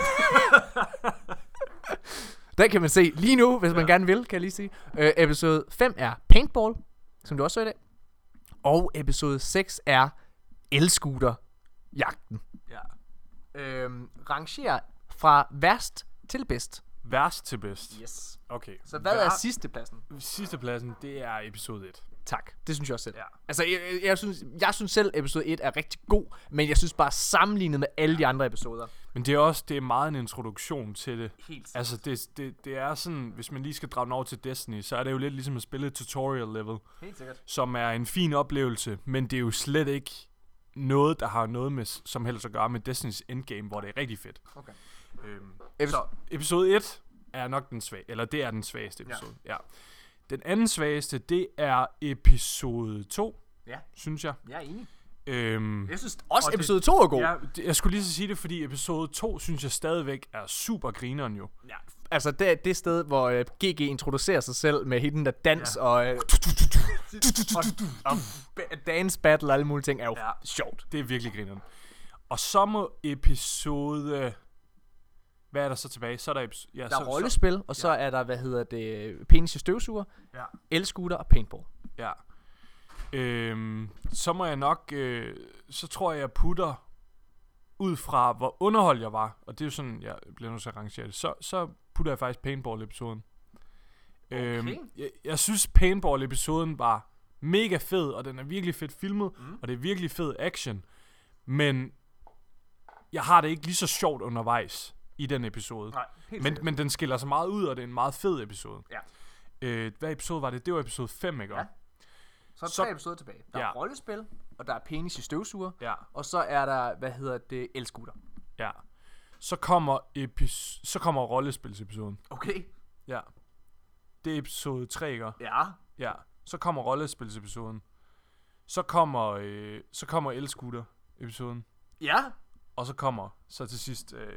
Den kan man se lige nu, hvis man gerne vil, kan jeg lige sige. Øh, episode 5 er Paintball, som du også så i dag. Og episode 6 er Elscooter-jagten. Ja. Øhm, rangerer fra værst til bedst. Værst til bedst. Yes. Okay. Så hvad er sidste pladsen? Sidste pladsen, det er episode 1. Tak. Det synes jeg også selv. Ja. Altså, jeg, jeg, jeg, synes, jeg synes selv, episode 1 er rigtig god, men jeg synes bare sammenlignet med alle de andre episoder. Men det er også det er meget en introduktion til det. Helt Altså, det, det, det er sådan, hvis man lige skal drage den over til Destiny, så er det jo lidt ligesom at spille et tutorial level, Helt sikkert. som er en fin oplevelse, men det er jo slet ikke noget, der har noget med som helst at gøre med Destinys endgame, hvor det er rigtig fedt. Okay. Øhm, Epis- så episode 1 er nok den svage, eller det er den svageste episode. Ja. ja. Den anden svageste, det er episode 2, Ja, synes jeg. jeg er enig. Øhm, Jeg synes også, Og det- episode 2 er god. ja, det, jeg skulle lige så sige det, fordi episode 2 synes jeg stadigvæk er super grineren jo. Ja, altså det det sted, hvor uh, GG introducerer sig selv med hele den der dans Ja. og, uh, og, og dance battle og alle mulige ting er jo Ja. sjovt. Det er virkelig grineren. Og så må episode... Hvad er der så tilbage? Så er der, episode, ja, Der så, er rollespil, og så ja. er der, hvad hedder det, penis i støvsuger, ja, elscooter og paintball. ja. Øhm, så må jeg nok... Øh, så tror jeg, jeg putter ud fra, hvor underholdt jeg var, og det er jo sådan, jeg bliver nødt til at rangere det, så, så putter jeg faktisk paintball-episoden. Øhm, Okay. jeg, jeg synes, paintball-episoden var mega fed, og den er virkelig fedt filmet, mm. og det er virkelig fed action, men jeg har det ikke lige så sjovt undervejs i den episode. Nej, Men, men den skiller sig meget ud, og det er en meget fed episode. Ja. Øh, hvad episode var det? Det var episode 5, ikke? Ja. Så er der så- tre episoder tilbage. Der Ja. er rollespil, og der er penis i støvsuger, Ja, og så er der, hvad hedder det, elscooter. ja. Så kommer, epis- så kommer rollespilsepisoden. Okay. Ja. Det er episode 3, ikke? Ja. Ja. Så kommer rollespilsepisoden. Så kommer, øh, så kommer elscooter episoden. Ja. Og så kommer så til sidst øh,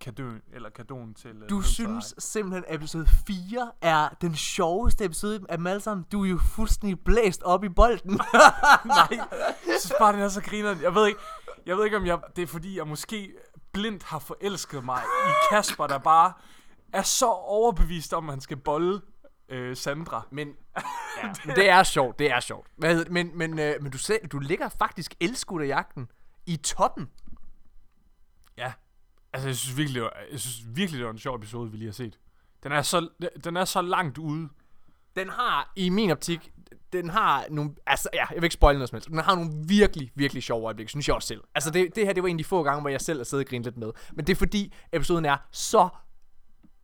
kadøen, eller kadoen til... Øh, Du synes simpelthen, at episode 4 er den sjoveste episode af dem alle sammen. Du er jo fuldstændig blæst op i bolden. Nej, jeg synes bare, den er så grineren. Jeg ved ikke, jeg ved ikke om jeg, det er fordi, jeg måske blindt har forelsket mig i Kasper, der bare er så overbevist om, at han skal bolle øh, Sandra. Men ja, det er sjovt, det er sjovt. Hvad hedder, det? men men, øh, men du, selv, du ligger faktisk elskuterjagten i toppen. Ja. Altså, jeg synes virkelig, det var, jeg synes virkelig, det var en sjov episode, vi lige har set. Den er så, den er så langt ude. Den har, i min optik, den har nogle, altså ja, jeg vil ikke spoile noget som helst, den har nogle virkelig, virkelig sjove øjeblikke, synes jeg også selv. Altså det, det her, det var en af de få gange, hvor jeg selv har siddet og grinet lidt med. Men det er fordi, episoden er så,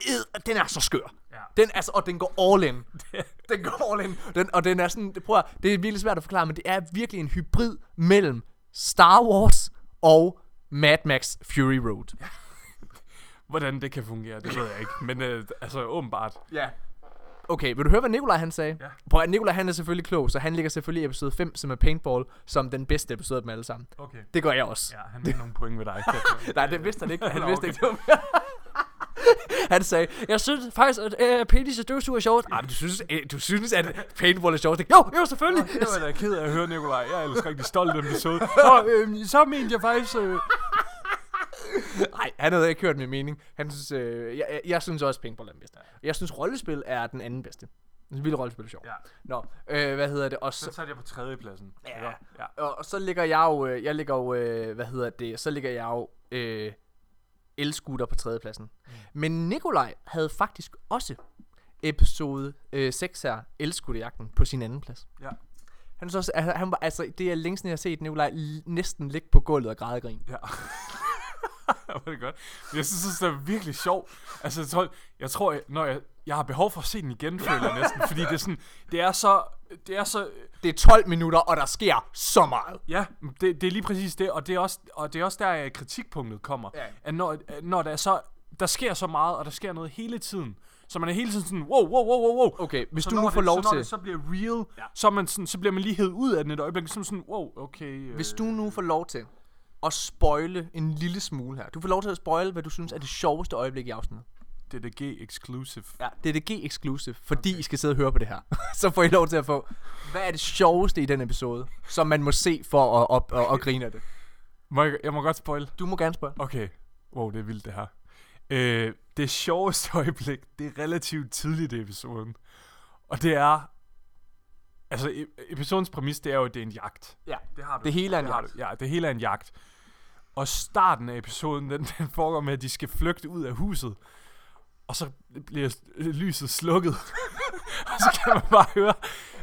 ed, den er så skør. Ja. Den, altså, og den går all in. den går all in. Den, og den er sådan, det, prøv at, det er virkelig svært at forklare, men det er virkelig en hybrid mellem Star Wars og Mad Max Fury Road. Hvordan det kan fungere, det ved jeg ikke. Men øh, altså, åbenbart. Ja. Okay, vil du høre, hvad Nikolaj han sagde? Ja. Prøv at Nikolaj han er selvfølgelig klog, så han ligger selvfølgelig i episode 5, som er Paintball, som den bedste episode af dem alle sammen. Okay. Det gør jeg også. Ja, han har nogle point ved dig. Nej, det vidste han ikke. Han Nå, vidste ikke, det var Han sagde, jeg synes faktisk, at uh, penis og støvsuger er sjovt. Ah, men du synes, øh, du synes, at paintball er sjovt. Jo, jo, selvfølgelig. Det var da ked af at høre, Nikolaj. Jeg er ellers rigtig stolt af den episode. Nå, øh, så mente jeg faktisk... Øh... Nej, han havde ikke hørt min mening. Han synes, øh, jeg, jeg, jeg, synes også, paintball er den bedste. Jeg synes, rollespil er den anden bedste. Jeg synes, vildt rollespil er sjovt. Ja. Nå, øh, hvad hedder det? Og Så så, jeg på tredjepladsen. Ja. ja. og, og så ligger jeg jo, øh, jeg ligger jo, øh, hvad hedder det? Så ligger jeg jo øh, elskuter på tredjepladsen. Mm. Men Nikolaj havde faktisk også episode øh, 6 her, elskuterjagten, på sin anden plads. ja. Han så også, altså, han var, altså, det er længst, jeg har set Nikolaj næsten ligge på gulvet og græde og grin. Ja. var det godt. Jeg synes, det er virkelig sjovt. Altså, jeg tror, jeg, tror jeg, når jeg, jeg har behov for at se den igen, føler jeg næsten. Fordi det er sådan, det er så, det er så, Det er 12 minutter, og der sker så meget. ja, det, det er lige præcis det, og det er også, og det er også der, at kritikpunktet kommer. Ja. At når, når der er så, der sker så meget, og der sker noget hele tiden, så man er hele tiden sådan, wow, wow, wow, wow, wow. Okay, hvis så du nu får det, lov så til... det så bliver real, Ja. så, man sådan, så bliver man lige hævet ud af den et øjeblik, som sådan, wow, okay. Øh, Hvis du nu får lov til at spoile en lille smule her. Du får lov til at spoile, hvad du synes er det sjoveste øjeblik i afsnittet. det det G-exclusive. Ja, det det G-exclusive, fordi okay. I skal sidde og høre på det her. så får I lov til at få, hvad er det sjoveste i den episode, som man må se for at, at, at, at grine af det. Må jeg, jeg må godt spoil. Du må gerne spørge. Okay. Wow, det er vildt det her. Øh, det sjoveste øjeblik, det er relativt tidligt i episoden. Og det er... Altså, e- episodens præmis, det er jo, at det er en jagt. Ja. Det har du. Det hele er en har jagt. du. Ja, det hele er en jagt. Og starten af episoden, den, den foregår med, at de skal flygte ud af huset. Og så bliver lyset slukket. og så kan man bare høre...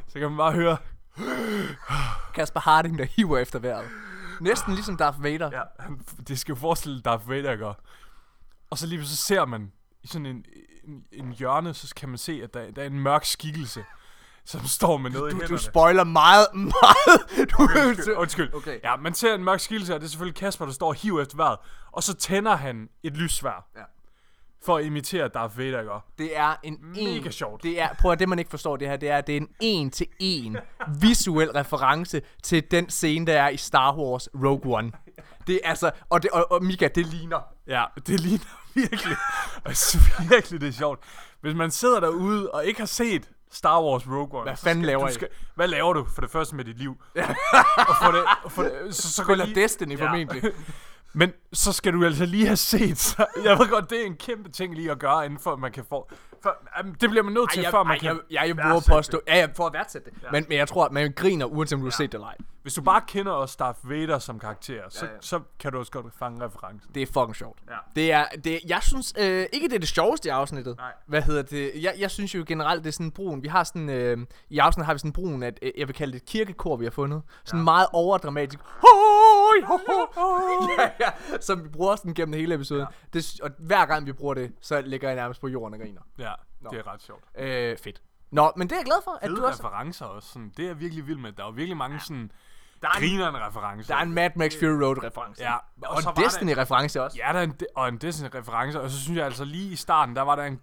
Så kan man bare høre... Kasper Harding, der hiver efter vejret. Næsten ligesom Darth Vader. Ja, han, det skal jo forestille Darth Vader gør. Og så lige så ser man i sådan en, en, en hjørne, så kan man se, at der, der er en mørk skikkelse, som står med noget i Du, hænderne. du spoiler meget, meget. Du, Undskyld, undskyld. Okay. Ja, man ser en mørk skikkelse, og det er selvfølgelig Kasper, der står og hiver efter vejret. Og så tænder han et lyssvær. Ja. For at imitere Darth Vader gør. Det er en Mega en, sjovt. Det er, prøv at det man ikke forstår det her, det er, at det er en en til en visuel reference til den scene, der er i Star Wars Rogue One. Det er altså, og, det, og, og Mika, det ligner. Ja, det ligner virkelig. Synes virkelig, det er sjovt. Hvis man sidder derude og ikke har set Star Wars Rogue One. Hvad fanden laver du I? skal, Hvad laver du for det første med dit liv? og for det, og for det, så, så Spiller lige- Destiny formentlig. Men så skal du altså lige have set. Så, jeg ved godt, det er en kæmpe ting lige at gøre, inden for man kan få... For, jamen, det bliver man nødt til, Ej, jeg, før man ej, kan... jeg, jeg, jeg våger påstå, ja, ja, for at værdsætte det. Ja. Men, men jeg tror, at man griner, uanset om du har set det eller ej. Hvis du bare kender os Darth Vader som karakter, så, Ja, ja. så kan du også godt fange referencen. Det er fucking sjovt. Ja. Det er, det, jeg synes øh, ikke, det er det sjoveste i afsnittet. Nej. Hvad hedder det? Jeg, jeg synes jo generelt, det er sådan brun. Vi har sådan, øh, i afsnittet har vi sådan brun, at øh, jeg vil kalde det et kirkekor, vi har fundet. Sådan ja. meget overdramatisk. Hoi, ho, ho, ja, ja, som vi bruger sådan gennem hele episoden. Ja. Det, og hver gang vi bruger det, så ligger jeg nærmest på jorden og griner. Ja, Nå. det er ret sjovt. Øh, fedt. Nå, men det er jeg glad for, at Fede du også... referencer også. Sådan, det er jeg virkelig vild med. Der er jo virkelig mange ja. sådan Der er en, grinerende referencer. der er en Mad Max Fury Road reference. Ja, Og, og var Destiny-reference også. Der, ja, der er en, og en Disney-reference, og så synes jeg altså lige i starten, der var der en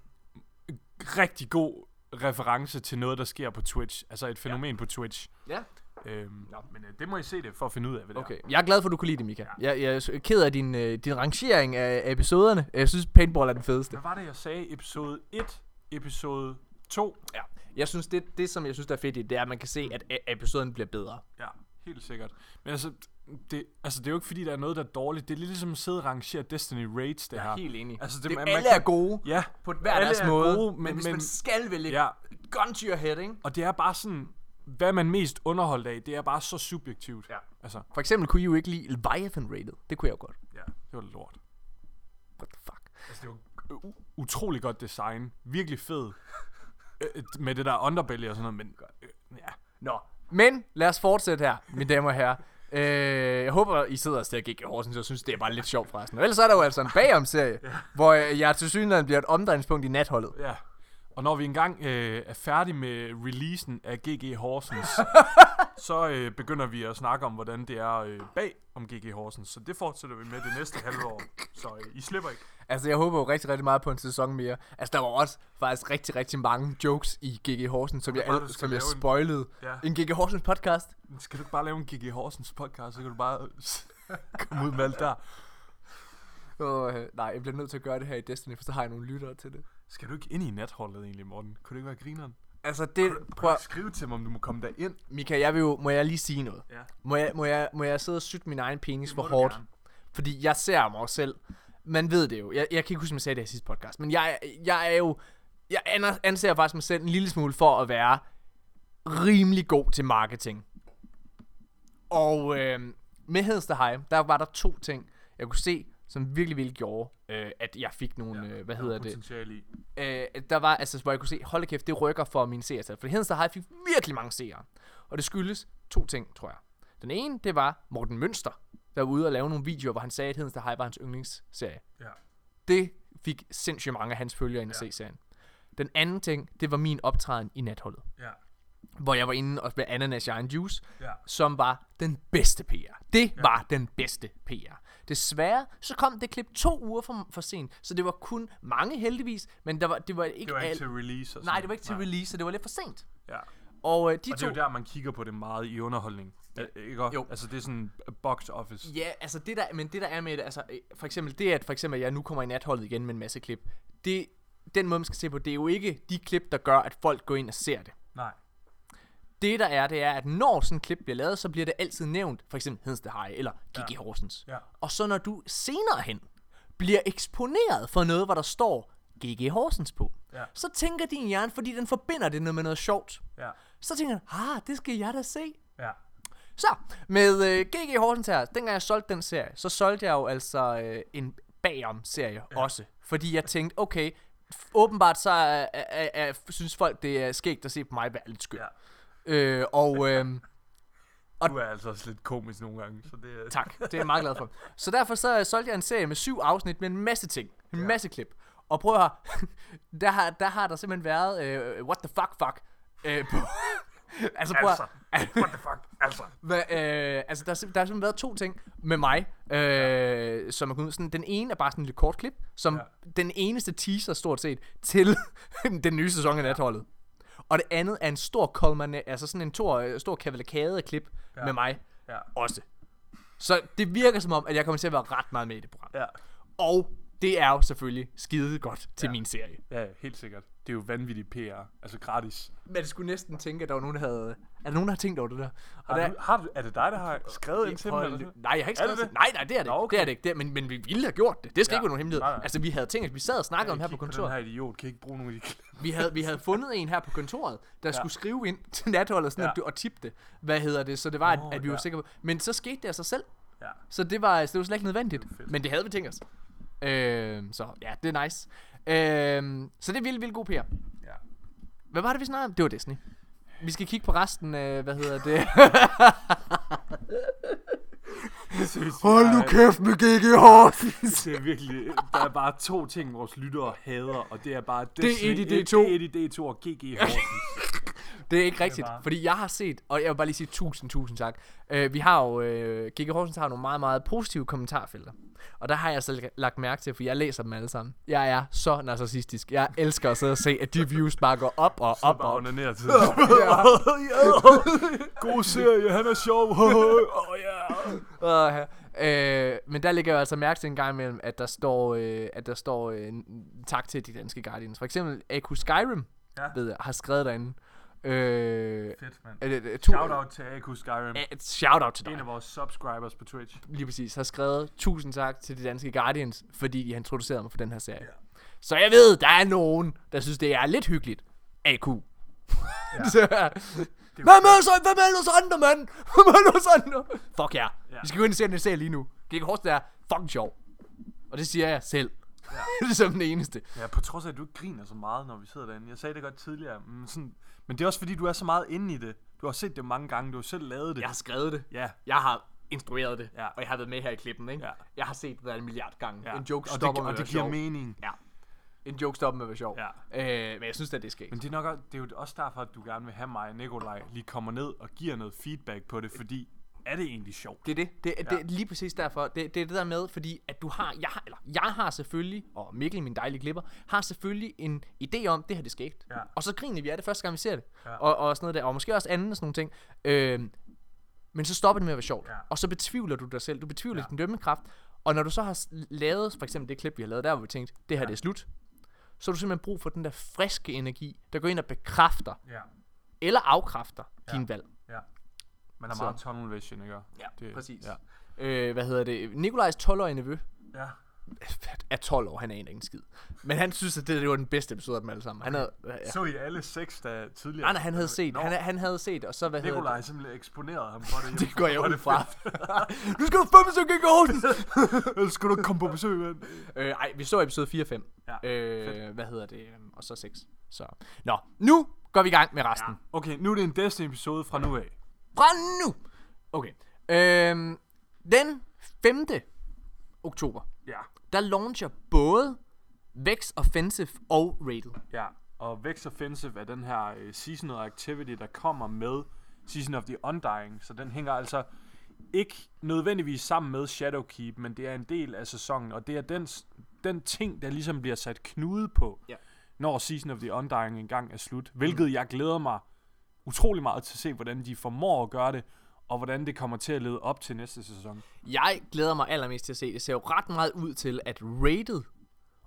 rigtig god reference til noget, der sker på Twitch. Altså et fænomen ja. på Twitch. Ja. Øhm, men øh, det må I se det for at finde ud af, hvad det Okay, jeg er glad for, at du kunne lide det, Mika. Jeg, jeg er ked af din, øh, din rangering af, af episoderne. Jeg synes, Paintball er den er. fedeste. Hvad var det, jeg sagde? Episode 1, episode 2. Ja. Jeg synes, det, det som jeg synes, der er fedt i, det er, at man kan se, at episoden bliver bedre. Ja, helt sikkert. Men altså det, altså, det er jo ikke fordi, der er noget, der er dårligt. Det er lidt ligesom at sidde og rangere Destiny Raids, det Jeg her. er helt enig. Altså, det- det, man- alle kan- er gode Ja, på hver alle deres er måde, gode, men, men- hvis men- man skal vælge ja, gun to your head, ikke? og det er bare sådan, hvad man mest underholdt af, det er bare så subjektivt. Ja. Altså, For eksempel kunne I jo ikke lide Leviathan Rated. Det kunne jeg jo godt. ja, det var lort. What the fuck? Altså, det var utrolig godt design. Virkelig fed. Øh, med det der underbelly og sådan noget, men øh, ja. Nå, men lad os fortsætte her, mine damer og herrer. Øh, jeg håber, I sidder og ser GG Horsens, og synes, det er bare lidt sjovt forresten. Og ellers er der jo altså en bagom-serie, hvor øh, jeg til synligheden bliver et omdrejningspunkt i natholdet. ja. Og når vi engang øh, er færdige med releasen af GG Horsens, så øh, begynder vi at snakke om, hvordan det er øh, bag om GG Horsens. Så det fortsætter vi med det næste halve år. Så øh, I slipper ikke. Altså, jeg håber jo rigtig, rigtig meget på en sæson mere. Altså, der var også faktisk rigtig, rigtig mange jokes i GG Horsens, som jeg, er bare, som jeg lave en- spoilede. Ja. En GG Horsens podcast. Skal du ikke bare lave en GG Horsens podcast, så kan du bare komme ud med alt der. Og, øh, nej, jeg bliver nødt til at gøre det her i Destiny, for så har jeg nogle lyttere til det. Skal du ikke ind i natholdet egentlig, Morten? Kunne det ikke være grineren? Altså, det... Prøv Prøv, at skrive til mig, om du må komme derind. Mika, jeg vil jo, må jeg lige sige noget? Ja. Må jeg, må jeg, må jeg sidde og sytte min egen penis for hårdt? gerne. Fordi jeg ser mig selv. Man ved det jo. Jeg, jeg kan ikke huske, om jeg sagde det i sidste podcast. Men jeg, jeg er jo... Jeg anser faktisk mig selv en lille smule for at være rimelig god til marketing. Og øh, med Hedster High, der var der to ting, jeg kunne se, som virkelig, virkelig gjorde, øh, at jeg fik nogle, ja, øh, hvad Der er hedder det, i. øh, der var, altså, hvor jeg kunne se, hold kæft, det rykker for mine seertal. For Hedensted High fik virkelig mange seere. Og det skyldes to ting, tror jeg. Den ene, det var Morten Mønster, der var ude og lave nogle videoer, hvor han sagde, at Hedensted High var hans yndlingsserie. Ja. Det fik sindssygt mange af hans følgere ind at Ja. se serien. Den anden ting, det var min optræden i natholdet. Ja. Hvor jeg var inde og spille Ananas Shine Juice, Ja. som var den bedste PR. Det ja. var den bedste PR. Desværre, så kom det klip to uger for, for sent, så det var kun mange heldigvis, men der var, det var ikke, Det var ikke alt- til release og Nej, sådan det var ikke til release, så det var lidt for sent. Ja. Og øh, de Og det to... er jo der, man kigger på det meget i underholdning. Ja. Ikke? Jo. Altså, det er sådan box office. Ja, altså det der, men det der er med det, altså øh, for eksempel det, at for eksempel jeg nu kommer i natholdet igen med en masse klip, det, den måde man skal se på, det er jo ikke de klip, der gør, at folk går ind og ser det. Nej. Det der er, det er, at når sådan en klip bliver lavet, så bliver det altid nævnt, for eksempel Hedensted High eller Gigi Ja. Horsens. Ja. Og så når du senere hen bliver eksponeret for noget, hvor der står G.G. Horsens på. Ja. Så tænker din hjerne, fordi den forbinder det med noget sjovt. Ja. Så tænker den, ah, det skal jeg da se. Ja. Så, med øh, G.G. Horsens her, dengang jeg solgte den serie, så solgte jeg jo altså øh, en bagom-serie ja. også. Fordi jeg tænkte, okay, åbenbart så er, er, er, synes folk, det er skægt at se på mig være lidt skør. Ja. Øh, og øh, Du er altså også lidt komisk nogle gange, så det er... tak, det er jeg meget glad for. Så derfor så øh, solgte jeg en serie med syv afsnit med en masse ting. En Ja. masse klip. Og prøv at høre, der har, der har der simpelthen været, øh, what the fuck fuck, øh, på, altså prøv at, what the fuck, altså. Hva, øh, altså, der, er der har simpelthen været to ting med mig, øh, som er ud. Sådan, den ene er bare sådan en lidt kort klip, som Ja. ja. den eneste teaser stort set til den nye sæson af Natholdet. Og det andet er en stor kolman, altså sådan en tor, øh, stor kavalkade af klip Ja. med mig Ja. også. Så det virker som om, at jeg kommer til at være ret meget med i det program. Ja. Og det er jo selvfølgelig skide godt til Ja. min serie. Ja, helt sikkert. Det er jo vanvittig PR. Altså gratis. Men det skulle næsten tænke, at der var nogen, der havde... Er der nogen, der har tænkt over det der? Og Har der, du, har du, er det dig, der har skrevet ind til dem? At eller? Nej, jeg har ikke Er det skrevet det? det. Nej, nej, det er det Nå, okay. Det er det ikke. Det er, men, men vi ville have gjort det. Det skal Ja. ikke være nogen hemmelighed. Nej, nej. Altså, vi havde tænkt, at vi sad og snakkede om her på Kig kontoret. Den her idiot kan ikke bruge nogle af de. Vi havde, vi havde fundet en her på kontoret, der skulle skrive ind til natholdet sådan, Ja. at du, og tippe det. Hvad hedder det? Så det var, at, Åh, at vi var ja. sikre på. Men så skete det af sig selv. Ja. Så det var, så det var slet ikke nødvendigt. fedt. Men det havde vi tænkt os. Øh, så ja, det er nice. Øh, så det er vildt, vildt god PR. Ja. Hvad var det, vi snakkede om? Det var Disney. Vi skal kigge på resten af, hvad hedder det? Hold nu kæft med G.G. Horsens. Det er virkelig, der er bare to ting, vores lyttere hader, og det er bare Det er Disney- Eddie D2. Eddie D2 og GG Horsens. Det er ikke rigtigt, bare- fordi jeg har set, og jeg vil bare lige sige tusind, tusind tak. Uh, vi har jo, uh, Giga Horsens har nogle meget, meget positive kommentarfelter. Og der har jeg så lagt mærke til, for jeg læser dem alle sammen. Jeg er så narcissistisk. Jeg elsker at sidde og se, at de views bare går op og op og op. onanerer til. God serie, han er sjov. oh, yeah. Uh, men der ligger jeg altså mærke til en gang imellem, at der står, uh, at der står uh, tak til de danske Guardians. For eksempel Aku Skyrim, Ja. ved jeg, har skrevet derinde. Uh, Fedt, mand. uh, Shout out til Aku Skyrim. Et shout out til dig. En af vores subscribers på Twitch. lige præcis, har skrevet tusind tak til de danske Guardians, fordi de har introduceret mig for den her serie. Ja. Så jeg ved, der er nogen, der synes, det er lidt hyggeligt. AQ. Ja. Så, hvad med os, hvad med os andre, mand? Hvad med os andre? Fuck ja. Ja. Vi skal gå ind og se den serie lige nu. Gik Horst er fucking sjov. Og det siger jeg selv. Ja. det er som den eneste. Ja, på trods af, at du ikke griner så meget, når vi sidder derinde. Jeg sagde det godt tidligere. Men, sådan, men det er også fordi, du er så meget inde i det. Du har set det mange gange. Du har selv lavet det. Jeg har skrevet det. Ja. Jeg har instrueret det. Ja. Og jeg har været med her i klippen, ikke? Ja. Jeg har set det der en milliard gange. ja. En joke og stopper det, med og det giver sjov. mening. Ja. En joke stopper med at være sjov. Ja. Øh, men jeg synes at det er sket. Men det er nok også, det er jo også derfor, at du gerne vil have mig og Nikolaj lige kommer ned og giver noget feedback på det, fordi er det egentlig sjovt? Det er det. Det, ja. det er lige præcis derfor. Det, det er det der med, fordi at du har, jeg har, eller jeg har selvfølgelig, og Mikkel, min dejlige klipper, har selvfølgelig en idé om, det her det skete. Ja. Og så griner vi af det første gang, vi ser det. Ja. Og, og sådan noget der. Og måske også anden og sådan nogle ting. Øh, men så stopper det med at være sjovt. Ja. Og så betvivler du dig selv. Du betvivler Ja. din dømmekraft. Og når du så har lavet, for eksempel det klip, vi har lavet der, hvor vi tænkte, det her Ja. det er slut. Så har du simpelthen brug for den der friske energi, der går ind og bekræfter, Ja. eller afkræfter Ja. din valg. ja. Man har Så. meget tunnel vision, ikke? Ja, præcis. Ja. Øh, hvad hedder det? Nikolajs 12-årige nevø, ja. er 12 år, han aner ikke en skid. Men han synes, at det, det var den bedste episode af dem alle sammen. Han havde, ja. Så I alle seks, der tidligere? Nej, nej, han havde set, han, han havde set, og så hvad hedder Nikolaj simpelthen eksponeret ham for det. det? Det går jeg er ud det fra. nu skal du fandme så gik Horsens! Ellers skal du ikke komme på besøg, mand. øh, ej, vi så episode 4 og 5. Ja, øh, hvad hedder det? Og så 6. Så. Nå, nu går vi i gang med resten. Ja. Okay, nu er det en Destiny-episode fra nu af. Fra nu! Okay. Øhm, den 5. oktober, Ja. der launcher både Vex Offensive og Rated. Ja, og Vex Offensive er den her uh, seasonal activity, der kommer med Season of the Undying, så den hænger altså ikke nødvendigvis sammen med Shadowkeep, men det er en del af sæsonen, og det er den, s- den ting, der ligesom bliver sat knude på, Ja. når Season of the Undying engang er slut, hvilket jeg glæder mig utrolig meget til at se, hvordan de formår at gøre det, og hvordan det kommer til at lede op til næste sæson. Jeg glæder mig allermest til at se. Det ser jo ret meget ud til, at Rated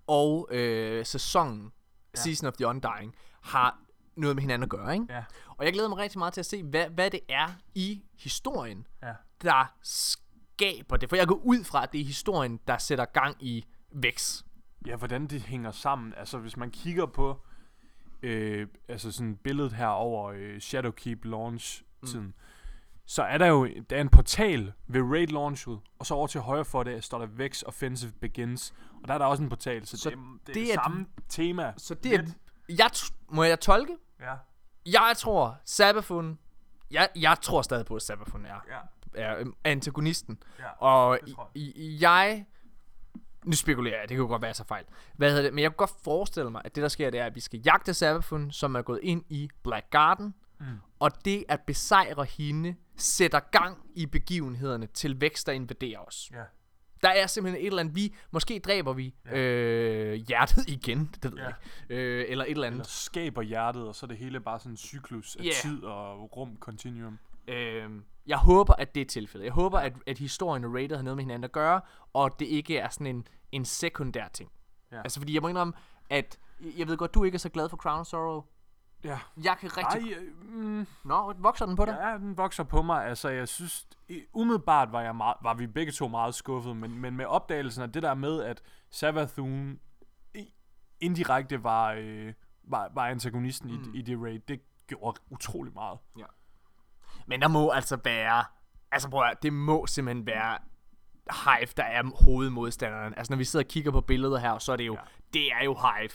og øh, sæsonen, ja. Season of the Undying, har noget med hinanden at gøre, ikke? Ja. Og jeg glæder mig rigtig meget til at se, hvad, hvad det er i historien, Ja. der skaber det. For jeg går ud fra, at det er historien, der sætter gang i Vex. Ja, hvordan det hænger sammen. Altså, hvis man kigger på øh, altså sådan billedet her over øh, Shadowkeep launch-tiden, mm. så er der jo der er en portal ved raid launchet, og så over til højre for det står der Vex Offensive Begins, og der er der også en portal, så, Så det, er- det, det det er er et- samme tema. Så det er... Jeg må jeg tolke? Ja, Jeg tror, Sabafun... Jeg, jeg tror stadig på, at Sabafun er, ja, er øhm, antagonisten. ja. Og det i, jeg... Nu spekulerer jeg, det kan jo godt være så fejl. Hvad hedder det? Men jeg kunne godt forestille mig, at det der sker, det er, at vi skal jagte Sabafun, som er gået ind i Black Garden. Mm. Og det at besejre hende, sætter gang i begivenhederne til vækst, der invaderer os. Ja. Der er simpelthen et eller andet, vi, måske dræber vi Ja. øh, hjertet igen, det ved Ja. jeg ikke. Øh, eller et eller andet. Eller skaber hjertet, og så er det hele bare sådan en cyklus af Ja. tid og rum continuum. Øhm, jeg håber, at det er tilfældet. Jeg håber, at, at historien og Raided har noget med hinanden at gøre, og det ikke er sådan en, en sekundær ting. Ja. Altså, fordi jeg må indrømme, at jeg ved godt, du ikke er så glad for Crown of Sorrow. Ja. Jeg kan rigtig... Ej, øh, mm, Nå, vokser den på dig? Ja, den vokser på mig. Altså, jeg synes, umiddelbart var, jeg meget, var vi begge to meget skuffede, men, men med opdagelsen af det der med, at Savathun indirekte var, øh, var, var antagonisten mm. i, i det raid, det gjorde utrolig meget. Men der må altså være... Altså prøv at, det må simpelthen være Hive, der er hovedmodstanderen. Altså når vi sidder og kigger på billeder her, så er det jo, ja. det er jo Hive.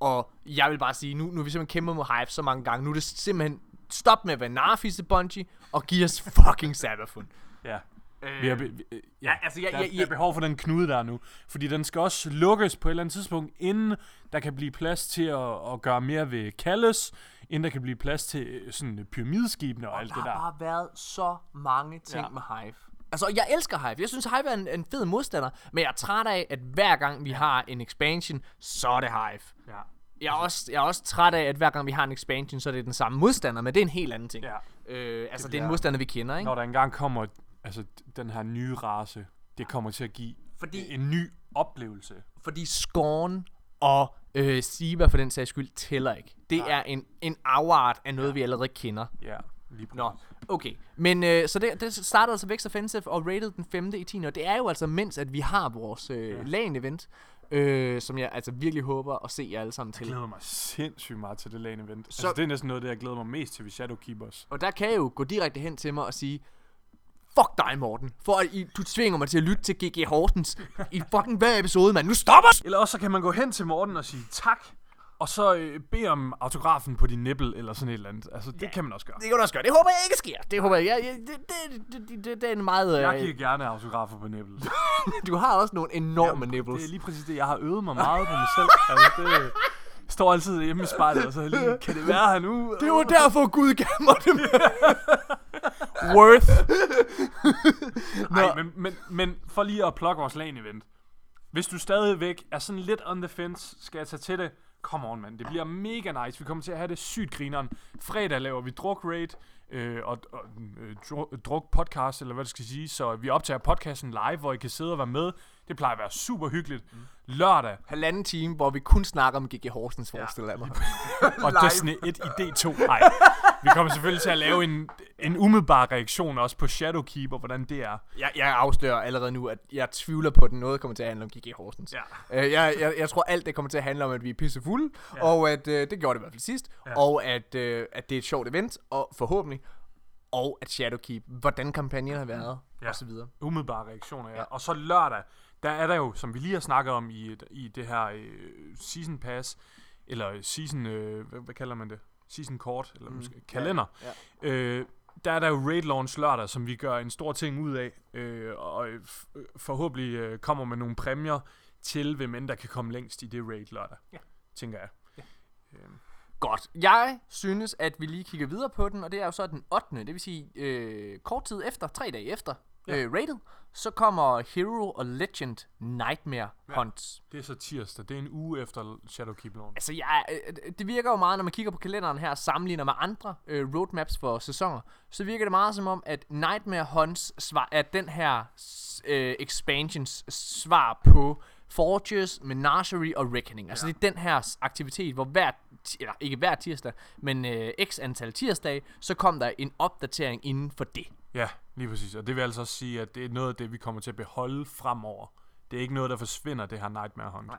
Og jeg vil bare sige, nu, nu har vi simpelthen kæmpet mod Hive så mange gange. Nu er det simpelthen stop med at være narfisse Bungie, og giv os fucking Sabafun. Ja. Øh, Vi har, vi- ja, ja, altså, jeg- der, jeg- der jeg- er behov for den knude der nu. Fordi den skal også lukkes på et eller andet tidspunkt, inden der kan blive plads til at, at gøre mere ved Kalles, inden der kan blive plads til øh, sådan øh, pyramideskibene og alt der det har der. bare været så mange ting Ja. med Hive. Altså, jeg elsker Hive. Jeg synes, Hive er en, en fed modstander. Men jeg er træt af, at hver gang vi har en expansion, så er det Hive. Ja. Jeg er, også, jeg er også træt af, at hver gang vi har en expansion, så er det den samme modstander, men det er en helt anden ting. Ja. Øh, altså, det, det er en modstander, vi kender, ikke? Når der engang kommer altså, den her nye race, det kommer til at give Fordi- en ny oplevelse. Fordi Scorn og øh, Siva for den sags skyld tæller ikke. Det Nej. er en, en afart af noget, ja. vi allerede kender. Ja, lige præcis. Nå, okay. Men øh, så det, det startede altså Vex Offensive og rated den 5. i 10. Og det er jo altså mens, at vi har vores øh, Ja. LAN-event, øh, som jeg altså virkelig håber at se jer alle sammen Jeg til. glæder mig sindssygt meget til det lane event. Så... Så- Altså, det er næsten noget det, jeg glæder mig mest til ved Shadowkeepers. Og der kan jeg jo gå direkte hen til mig og sige, fuck dig, Morten, for at I, du tvinger mig til at lytte til GG Hortens i fucking hver episode, mand. Nu stopper! Eller også så kan man gå hen til Morten og sige tak, og så øh, bede om autografen på din nippel, eller sådan et eller andet. Altså, det Ja. kan man også gøre. Det kan du også gøre. Det håber jeg ikke sker. Det håber jeg. jeg, jeg det, det, det, det, det, er en meget... Jeg Øh, giver gerne autografer på nippel. du har også nogle enorme nipples. Det er lige præcis det. Jeg har øvet mig meget på mig selv. Altså, det står altid hjemme i spejlet, og så lige, kan det være her nu? Det var derfor Gud gav mig dem. Worth. Nej, men, men, men for lige at plukke vores LAN event. Hvis du stadigvæk er sådan lidt on the fence, skal jeg tage til det. Come on, mand. Det bliver mega nice. Vi kommer til at have det sygt grineren. Fredag laver vi druk raid øh, og, og øh, dru- druk podcast, eller hvad det skal sige. Så vi optager podcasten live, hvor I kan sidde og være med. Det plejer at være super hyggeligt. Lørdag, Halvanden time, hvor vi kun snakker om GG Horsens forestiller jeg mig. og. Destiny 1 i D2. Nej, vi kommer selvfølgelig til at lave en, en umiddelbar reaktion også på Shadowkeep, og hvordan det er. Jeg, jeg afslører allerede nu, at jeg tvivler på, at noget kommer til at handle om GG Horsens. Ja. Øh, jeg, jeg, jeg tror, alt det kommer til at handle om, at vi er pissefulde, Ja. og at øh, det gjorde det i hvert fald sidst, Ja. og at, øh, at det er et sjovt event, og forhåbentlig, og at Shadowkeep, hvordan kampagnen har været, Ja. og så videre. umiddelbare reaktioner, ja. Ja. Og så lørdag, der er der jo, som vi lige har snakket om i, i det her øh, season pass, eller season, øh, hvad, hvad kalder man det? Season kort, eller mm. måske kalender. Ja, ja. Øh, der er der jo raid launch lørdag, som vi gør en stor ting ud af, øh, og øh, øh, forhåbentlig øh, kommer med nogle præmier til, hvem end der kan komme længst i det raid lørdag, Ja. tænker jeg. Ja. Øh, Godt. Jeg synes, at vi lige kigger videre på den, og det er jo så den 8. Det vil sige øh, kort tid efter, tre dage efter Ja. øh, rated, så kommer Hero og Legend Nightmare Ja. ja. Hunts. det er så tirsdag, det er en uge efter Shadowkeep launch. Altså, jeg, øh, det virker jo meget, når man kigger på kalenderen her og sammenligner med andre øh, roadmaps for sæsoner, så virker det meget som om, at Nightmare Hunts svar, er den her øh, expansions svar på Forges, Menagerie og Reckoning. Altså, Ja. det er den her aktivitet, hvor hver, eller ikke hver tirsdag, men øh, x antal tirsdage, så kom der en opdatering inden for det. Ja, lige præcis. Og det vil altså også sige, at det er noget af det, vi kommer til at beholde fremover. Det er ikke noget, der forsvinder, det her Nightmare Hunt. Nej.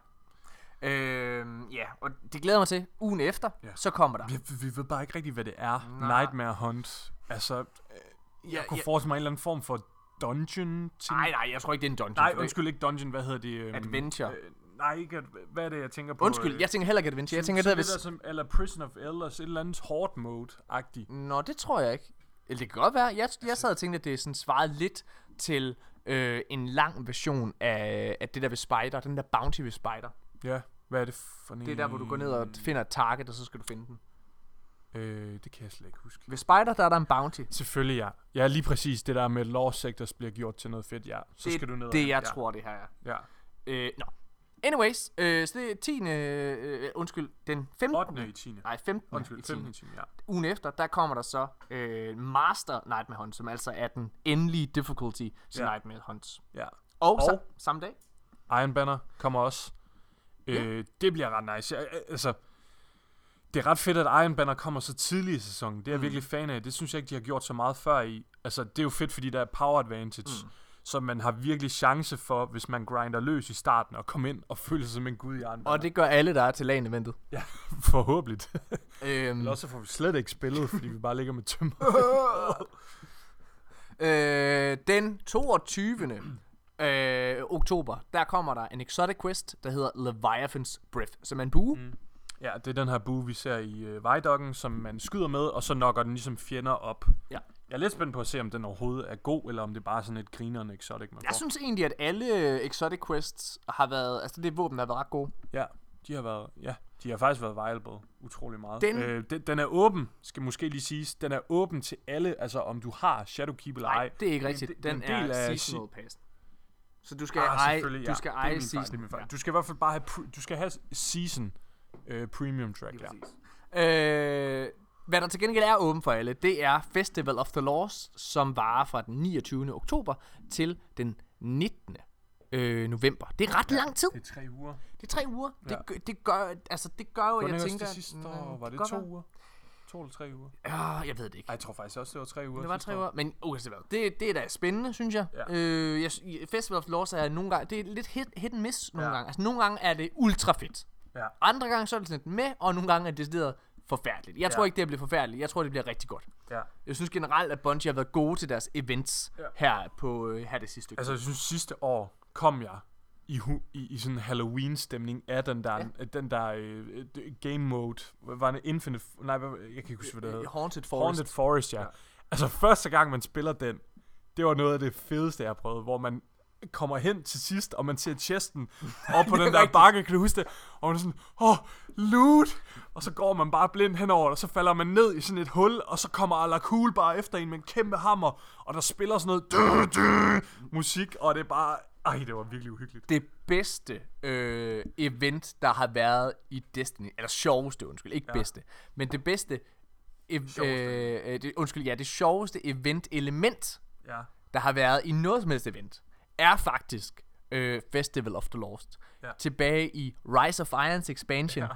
Øh, ja, og det glæder mig til. Ugen efter, Ja. så kommer der. Vi, vi ved bare ikke rigtig, hvad det er. Nej. Nightmare Hunt. Altså, øh, jeg Ja, kunne ja. forestille mig en eller anden form for dungeon ting. Nej, nej, jeg tror ikke, det er en dungeon. Nej, undskyld, ikke dungeon. Hvad hedder det? øhm, Adventure. Øh, nej, ikke, ad- hvad er det, jeg tænker på? Undskyld, øh, jeg tænker heller ikke Adventure. Jeg tænker, det det hvis... der som, eller Prison of Elders, et eller andet hard mode-agtigt. Nå, det tror jeg ikke. Eller det kan godt være. Jeg, jeg sad og tænkte, at det er sådan svaret lidt til øh, en lang version af, af det der ved Spider. Den der Bounty ved Spider. Ja, hvad er det for en? Det er der, hvor du går ned og finder et target, og så skal du finde den. Øh, det kan jeg slet ikke huske. Ved Spider, der er der en Bounty. Selvfølgelig, ja. Ja, lige præcis det der med, law sectors bliver gjort til noget fedt, ja. Så det, skal du ned det, jeg ja. tror, det her er. Ja. Øh, nå. Anyways, øh, så det er 10. Øh, undskyld, den 15. 8. i 10. Nej, 15. Undskyld, i 10. 15. i 10, ja. Ugen efter, der kommer der så øh, Master Nightmare Hunt, som altså er den endelige difficulty til Ja. Nightmare Hunts. ja. Og, Og- samme dag. Iron Banner kommer også. Øh, det bliver ret nice. Jeg, altså, det er ret fedt, at Iron Banner kommer så tidligt i sæsonen. Det er jeg Mm. virkelig fan af. Det synes jeg ikke, de har gjort så meget før i. Altså, det er jo fedt, fordi der er power advantage. Mm. Så man har virkelig chance for, hvis man grinder løs i starten, og komme ind og føle sig som en gud i Iron Banner. Og det gør alle, der er til lagen eventet. Ja, forhåbentlig. øhm, Eller også får vi slet ikke spillet, fordi vi bare ligger med tømmer. øh, den 22. Øh, oktober, der kommer der en exotic quest, der hedder Leviathan's Breath, som er en bue. Mm. Ja, det er den her bue, vi ser i øh, Vejdokken, som man skyder med, og så knocker den ligesom fjender op. Ja. Jeg er lidt spændt på at se, om den overhovedet er god, eller om det bare er sådan et grinerende exotic, man Jeg får. synes egentlig, at alle exotic quests har været, altså det våben har været ret gode. Ja, de har været, ja, de har faktisk været viable utrolig meget. Den- øh, den, den er åben, skal måske lige siges. Den er åben til alle, altså om du har Shadowkeep eller ej. Nej, det er ikke rigtigt. Den en del er af seasonal pass. Så du skal Ah, eje, du ja. skal er eje season. fejl. Ja. Du skal i hvert fald bare have, du skal have season øh, premium track. Ja. Øh, hvad der til gengæld er åben for alle, det er Festival of the Lost, som varer fra den 29. oktober til den 19. Øh, november. Det er ret lang tid. Det er tre uger. Det er tre uger. Ja. Det, gør- det gør, altså det gør jo, at det jeg tænker... det sidste år? Mm, Var det godt to uger? To eller tre uger? Ja, jeg ved det ikke. Ej, jeg tror faktisk også, det var tre uger. Det var tre uger, men uanset hvad, det, det er da spændende, synes jeg. Ja. Øh, jeg Festival of Lost er nogle gange, det er lidt hit, hit and miss nogle Ja. gange. Altså nogle gange er det ultra fedt. Ja. Andre gange så er det sådan lidt med, og nogle gange er det decideret forfærdeligt. Jeg tror Ja. ikke, det bliver forfærdeligt. Jeg tror, det bliver rigtig godt. ja. Jeg synes generelt, at Bungie har været gode til deres events Ja. her på øh, her det sidste stykke. Altså, jeg synes, sidste år kom jeg i, i, i sådan en Halloween-stemning af den der, Ja. ja. den der øh, øh, game mode. Var det Infinite... Nej, jeg kan ikke huske, hvad det hedder. Haunted Forest. Haunted Forest, ja. Ja. ja. Altså, første gang, man spiller den, det var noget af det fedeste, jeg har prøvet, hvor man kommer hen til sidst, og man ser chesten op på den der bakke, kan du huske det? Og man er sådan, åh, oh, loot! Og så går man bare blind henover, og så falder man ned i sådan et hul, og så kommer Ala Cool bare efter en med en kæmpe hammer, og der spiller sådan noget dø, dø, musik, og det er bare, ej, det var virkelig uhyggeligt. det bedste øh, event, der har været i Destiny. Eller sjoveste, undskyld. Ikke ja. Bedste. Men det bedste... Ev- Sjoveste. øh, øh, det, undskyld, ja, det sjoveste event-element, Ja. der har været i noget som helst event, er faktisk øh, Festival of the Lost. Ja. Tilbage i Rise of Irons expansion, ja.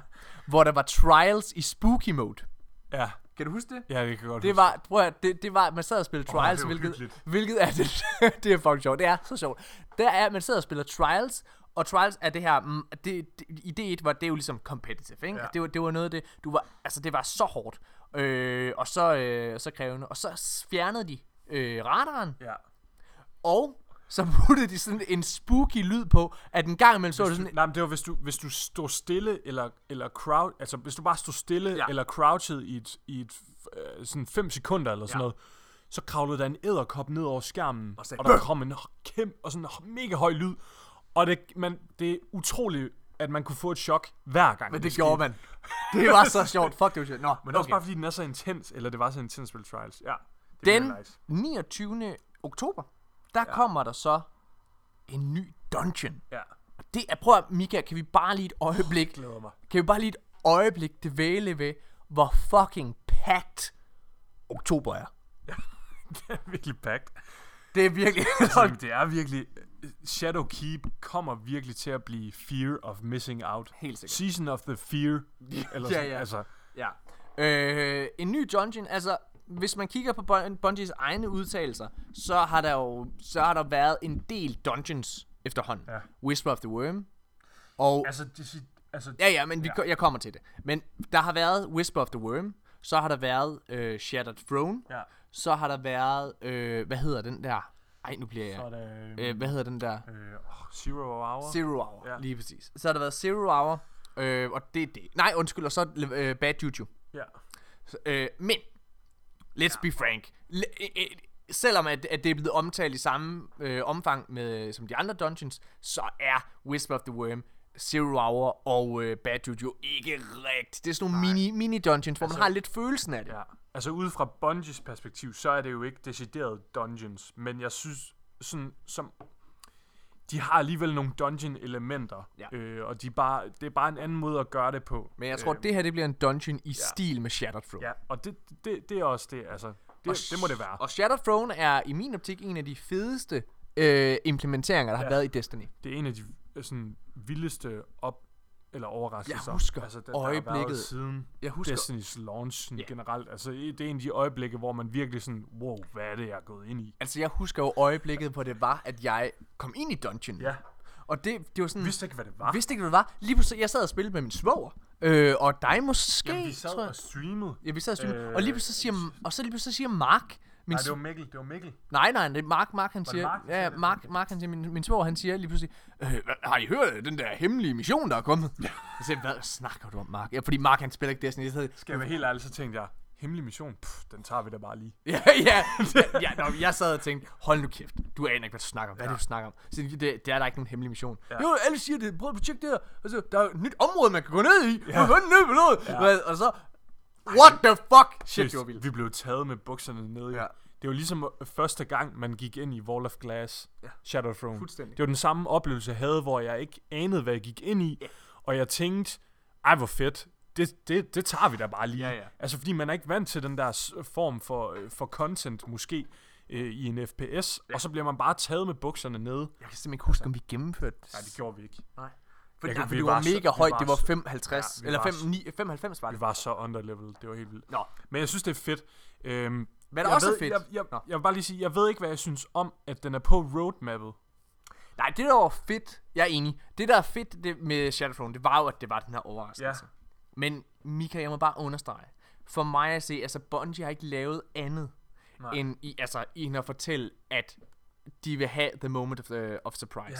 hvor der var trials i spooky mode. Ja, Kan du huske det? ja, det kan godt Det huske. var, prøv at, det, det var, man sad og spillede Åh, Trials, hvilket, hyggeligt. hvilket er det, det er fucking sjovt. Det er så sjovt. Der er, man sidder og spiller Trials, og Trials er det her, mm, det, det, i D1 var det jo ligesom competitive, ikke? Ja. Det, var, det var noget af det, du var, altså det var så hårdt, øh, og så, øh, så krævende, og så fjernede de øh, radaren, Ja. og så puttede de sådan en spooky lyd på, at en gang imellem så det sådan, nej, men det var, hvis du, hvis du stod stille, eller, eller crowd, altså hvis du bare stod stille, Ja. eller crouched i et, i et øh, sådan 5 sekunder, eller sådan Ja. noget, så kravlede der en æderkop ned over skærmen, Og sagde, og der kom en kæmpe, og sådan en mega høj lyd, og det, man, det er utroligt, at man kunne få et chok hver gang. men det gjorde man. Det var så sjovt. Fuck, det var sjovt. Nå, Men også bare fordi den er så intens, eller det var så intens spil Trials. Ja, det Den nice. 29. oktober, der ja. kommer der så en ny dungeon. Ja, Og det er, prøv at, Mika, kan vi bare lige et øjeblik, glæder mig. kan vi bare lige et øjeblik dvæle ved, hvor fucking packed oktober er. det er virkelig packed. Det er virkelig... Altså, det er virkelig... Shadowkeep kommer virkelig til at blive Fear of Missing Out. Helt sikkert. Season of the Fear. Eller Ja, ja. Altså, ja. Øh, en ny dungeon, altså hvis man kigger på Bun- Bungies egne udtalelser, så har der jo så har der været en del dungeons efterhånden. Ja. Whisper of the Worm, og altså, det, Altså, Ja, ja, men vi, Ja. jeg kommer til det. Men der har været Whisper of the Worm, så har der været øh, Shattered Throne, ja. så har der været, øh, hvad hedder den der? Ej, nu bliver Så er jeg... der Øh, hvad hedder den der? øh, Zero Hour. Zero Hour, ja. lige præcis. Så har der været Zero Hour, øh, og det er det. Nej, undskyld, og så øh, Bad Juju. Ja. Så, øh, men, let's be frank. L- øh, øh, selvom at, at det er blevet omtalt i samme øh, omfang med, som de andre dungeons, så er Whisper of the Worm, Zero Hour og øh, Bad Juju ikke rigtigt. Det er sådan nogle mini, mini dungeons, hvor Altså- man har lidt følelsen af det. Ja, altså ud fra Bungies perspektiv, så er det jo ikke decideret dungeons, men jeg synes sådan som de har alligevel nogle dungeon elementer, Ja. øh, og de bare, det er bare en anden måde at gøre det på. Men jeg tror, Øh, det her det bliver en dungeon i stil med Shattered Throne. Ja, og det, det, det er også det, altså, det, Og det må det være. Og Shattered Throne er i min optik en af de fedeste øh, implementeringer, der har Ja. været i Destiny. Det er en af de øh, sådan, vildeste op eller overraskelser. Jeg husker altså, der, der har øjeblikket. siden Jeg husker, Destiny's launch sådan, Ja. generelt. Altså, det er en af de øjeblikke, hvor man virkelig sådan, wow, hvad er det, jeg er gået ind i? altså jeg husker jo øjeblikket, hvor det var, at jeg kom ind i dungeon. Ja, Og det, det var sådan... vidste ikke, hvad det var. vidste ikke, hvad det var. Lige pludselig, jeg sad og spillede med min svoger. Øh, og dig måske, Jamen, vi sad tror jeg. og streamede. Ja, vi sad og streamede. Øh, og lige pludselig siger, og så lige pludselig siger Mark, min Nej, det var Mikkel, det var Mikkel. nej, nej, det er Mark, Mark han siger, Mark, ja, ja? Mark, Mark han siger, min, min svoger, han siger lige pludselig, øh, har I hørt den der hemmelige mission, der er kommet? Jeg siger, hvad snakker du om, Mark? Ja, fordi Mark, han spiller ikke Destiny. Jeg sagde, Skal jeg være helt ærlig, så tænkte jeg, hemmelig mission, Pff, den tager vi da bare lige. Ja, ja, ja, ja nå, jeg sad og tænkte, hold nu kæft, du aner ikke, hvad du snakker om. Hvad det, du snakker om? Så det, det er der ikke nogen hemmelig mission. Ja. Ja. Jo, alle siger det, prøv at tjekke det her. Altså, der er et nyt område, man kan gå ned i. Ja. Hvad ned med noget? Ja. Og så, what the fuck? Shit, vildt. vi blev taget med bukserne nede. Ja. Ja. Det var ligesom øh, første gang, man gik ind i Wall of Glass, Ja. Shadow Throne. Fuldstændig. Det var den samme oplevelse, jeg havde, hvor jeg ikke anede, hvad jeg gik ind i. Ja. Og jeg tænkte, ej hvor fedt, det, det, det tager vi da bare lige. Ja, ja. Altså fordi man er ikke vant til den der s- form for, øh, for content måske øh, i en FPS, ja. og så bliver man bare taget med bukserne nede. Jeg kan simpelthen ikke huske, om vi gennemførte det. Nej, det gjorde vi ikke. Nej. Jeg Fordi, kan- ja, for vi det var var så- mega vi højt. var Det var så- 55, Ja, vi eller var 5, så- 9, 95 var Vi det. var så underleveled, det var helt vildt. Nå, Men jeg synes, det er fedt. Øhm, hvad der jeg også ved, er fedt. Jeg, jeg, Nå. jeg vil bare lige sige, jeg ved ikke, hvad jeg synes om, at den er på roadmappet. Nej, det der var fedt, jeg er enig. Det der er fedt det med Shadowthrone, det var jo, at det var den her overraskelse. Ja. Men Mika, jeg må bare understrege. For mig at se, altså Bungie har ikke lavet andet, Nej. end i, altså, end at fortælle, at de vil have the moment of, the, of surprise. Ja.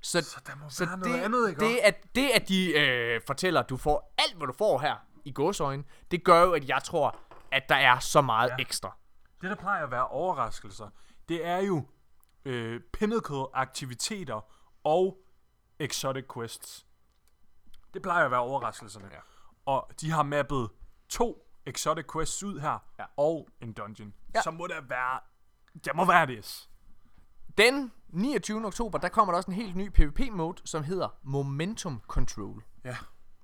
Så, Så der må så være det, noget andet, ikke? det, at, det, at de øh, fortæller, at du får alt, hvad du får her i gåsøjne, det gør jo, at jeg tror, at der er så meget ja. ekstra. Det, der plejer at være overraskelser, det er jo øh, pinnacle-aktiviteter og exotic quests. Det plejer at være overraskelserne. Ja. Og de har mappet to exotic quests ud her, Ja. og en dungeon. Ja. Så må der være... Der må være det. Den 29. oktober, der kommer der også en helt ny PvP-mode, som hedder Momentum Control. Ja.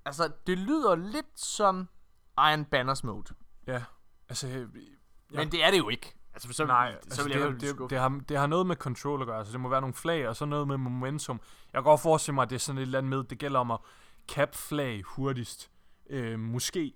Altså, det lyder lidt som Iron Banners mode. Ja. Altså, Ja. Men det er det jo ikke. Altså, så, Nej, så altså vil det, jeg det, det, har, det har noget med control at gøre. Altså, det må være nogle flag, og så noget med momentum. Jeg kan godt forestille mig, at det er sådan et eller andet med, det gælder om at cap flag hurtigst. Øh, måske,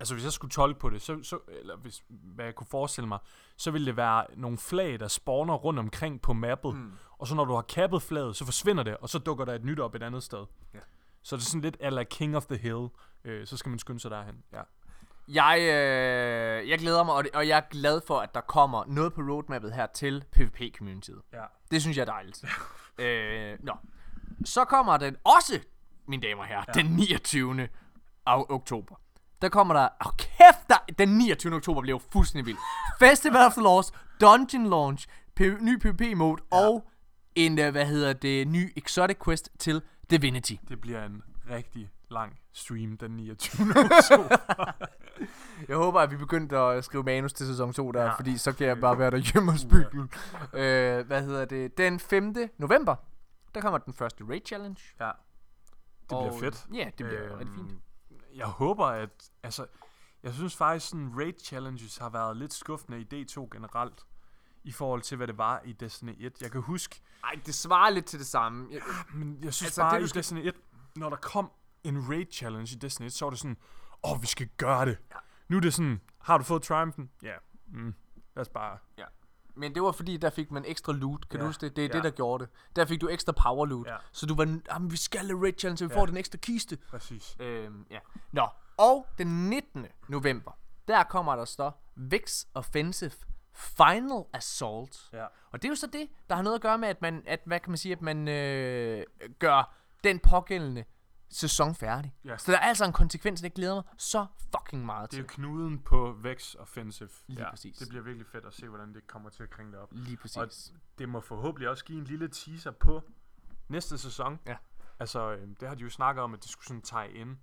altså hvis jeg skulle tolke på det, så, så, eller hvis, hvad jeg kunne forestille mig, så ville det være nogle flag, der spawner rundt omkring på mappet. Mm. Og så når du har kappet flaget, så forsvinder det, og så dukker der et nyt op et andet sted. Ja. Så det er sådan lidt eller King of the Hill. Øh, så skal man skynde sig derhen. Ja. Jeg, øh, jeg glæder mig, og, det, og jeg er glad for, at der kommer noget på roadmappet her til PvP-communityet. ja. Det synes jeg er dejligt. øh, nå. Så kommer den også, mine damer og herrer, ja. den 29. Af oktober. Der kommer der... Åh, oh, kæft, der, den 29. oktober bliver jo fuldstændig vild. Festival of the Lost, Dungeon Launch, P- ny PvP-mode ja. og en, uh, hvad hedder det, ny Exotic Quest til Divinity. Det bliver en rigtig lang stream den 29. oktober. Jeg håber, at vi begyndte at skrive manus til sæson 2 der, Ja. ja. fordi så kan jeg bare være derhjemme og spille. øh, hvad hedder det? Den 5. november, der kommer den første Raid Challenge. ja. Det bliver Og- fedt. Ja, det bliver øhm, rigtig fint. Jeg håber, at... Altså, jeg synes faktisk, sådan raid challenges har været lidt skuffende i D2 generelt. I forhold til, hvad det var i Destiny 1. Jeg kan huske... Ej, det svarer lidt til det samme. Jeg, Men jeg synes Altså, bare, det, du i skal- Destiny 1, når der kom en raid challenge i Destiny 1, så var det sådan, åh, oh, vi skal gøre det. Ja. Nu er det sådan, har du fået triumphen? Ja. Mm. Lad os bare... Men det var fordi, der fik man ekstra loot. Kan Ja, du huske det? Det er ja. det, der gjorde det. Der fik du ekstra power loot. Ja. Så du var, jamen, vi skal have rich challenge, så vi Ja. får den ekstra kiste. Præcis. Øhm, ja. Nå, og den 19. november, der kommer der så Vex Offensive Final Assault. Ja. Og det er jo så det, der har noget at gøre med, at man, at, hvad kan man sige, at man øh, gør den pågældende sæson færdig. Ja. Så der er altså en konsekvens, det glæder mig så fucking meget Det er til. knuden på Vex Offensive. Lige ja, præcis. Det bliver virkelig fedt at se, hvordan det kommer til at kringe det op. Lige præcis. Og det må forhåbentlig også give en lille teaser på næste sæson. Ja. Altså, øhm, det har de jo snakket om, at det skulle sådan tage ind.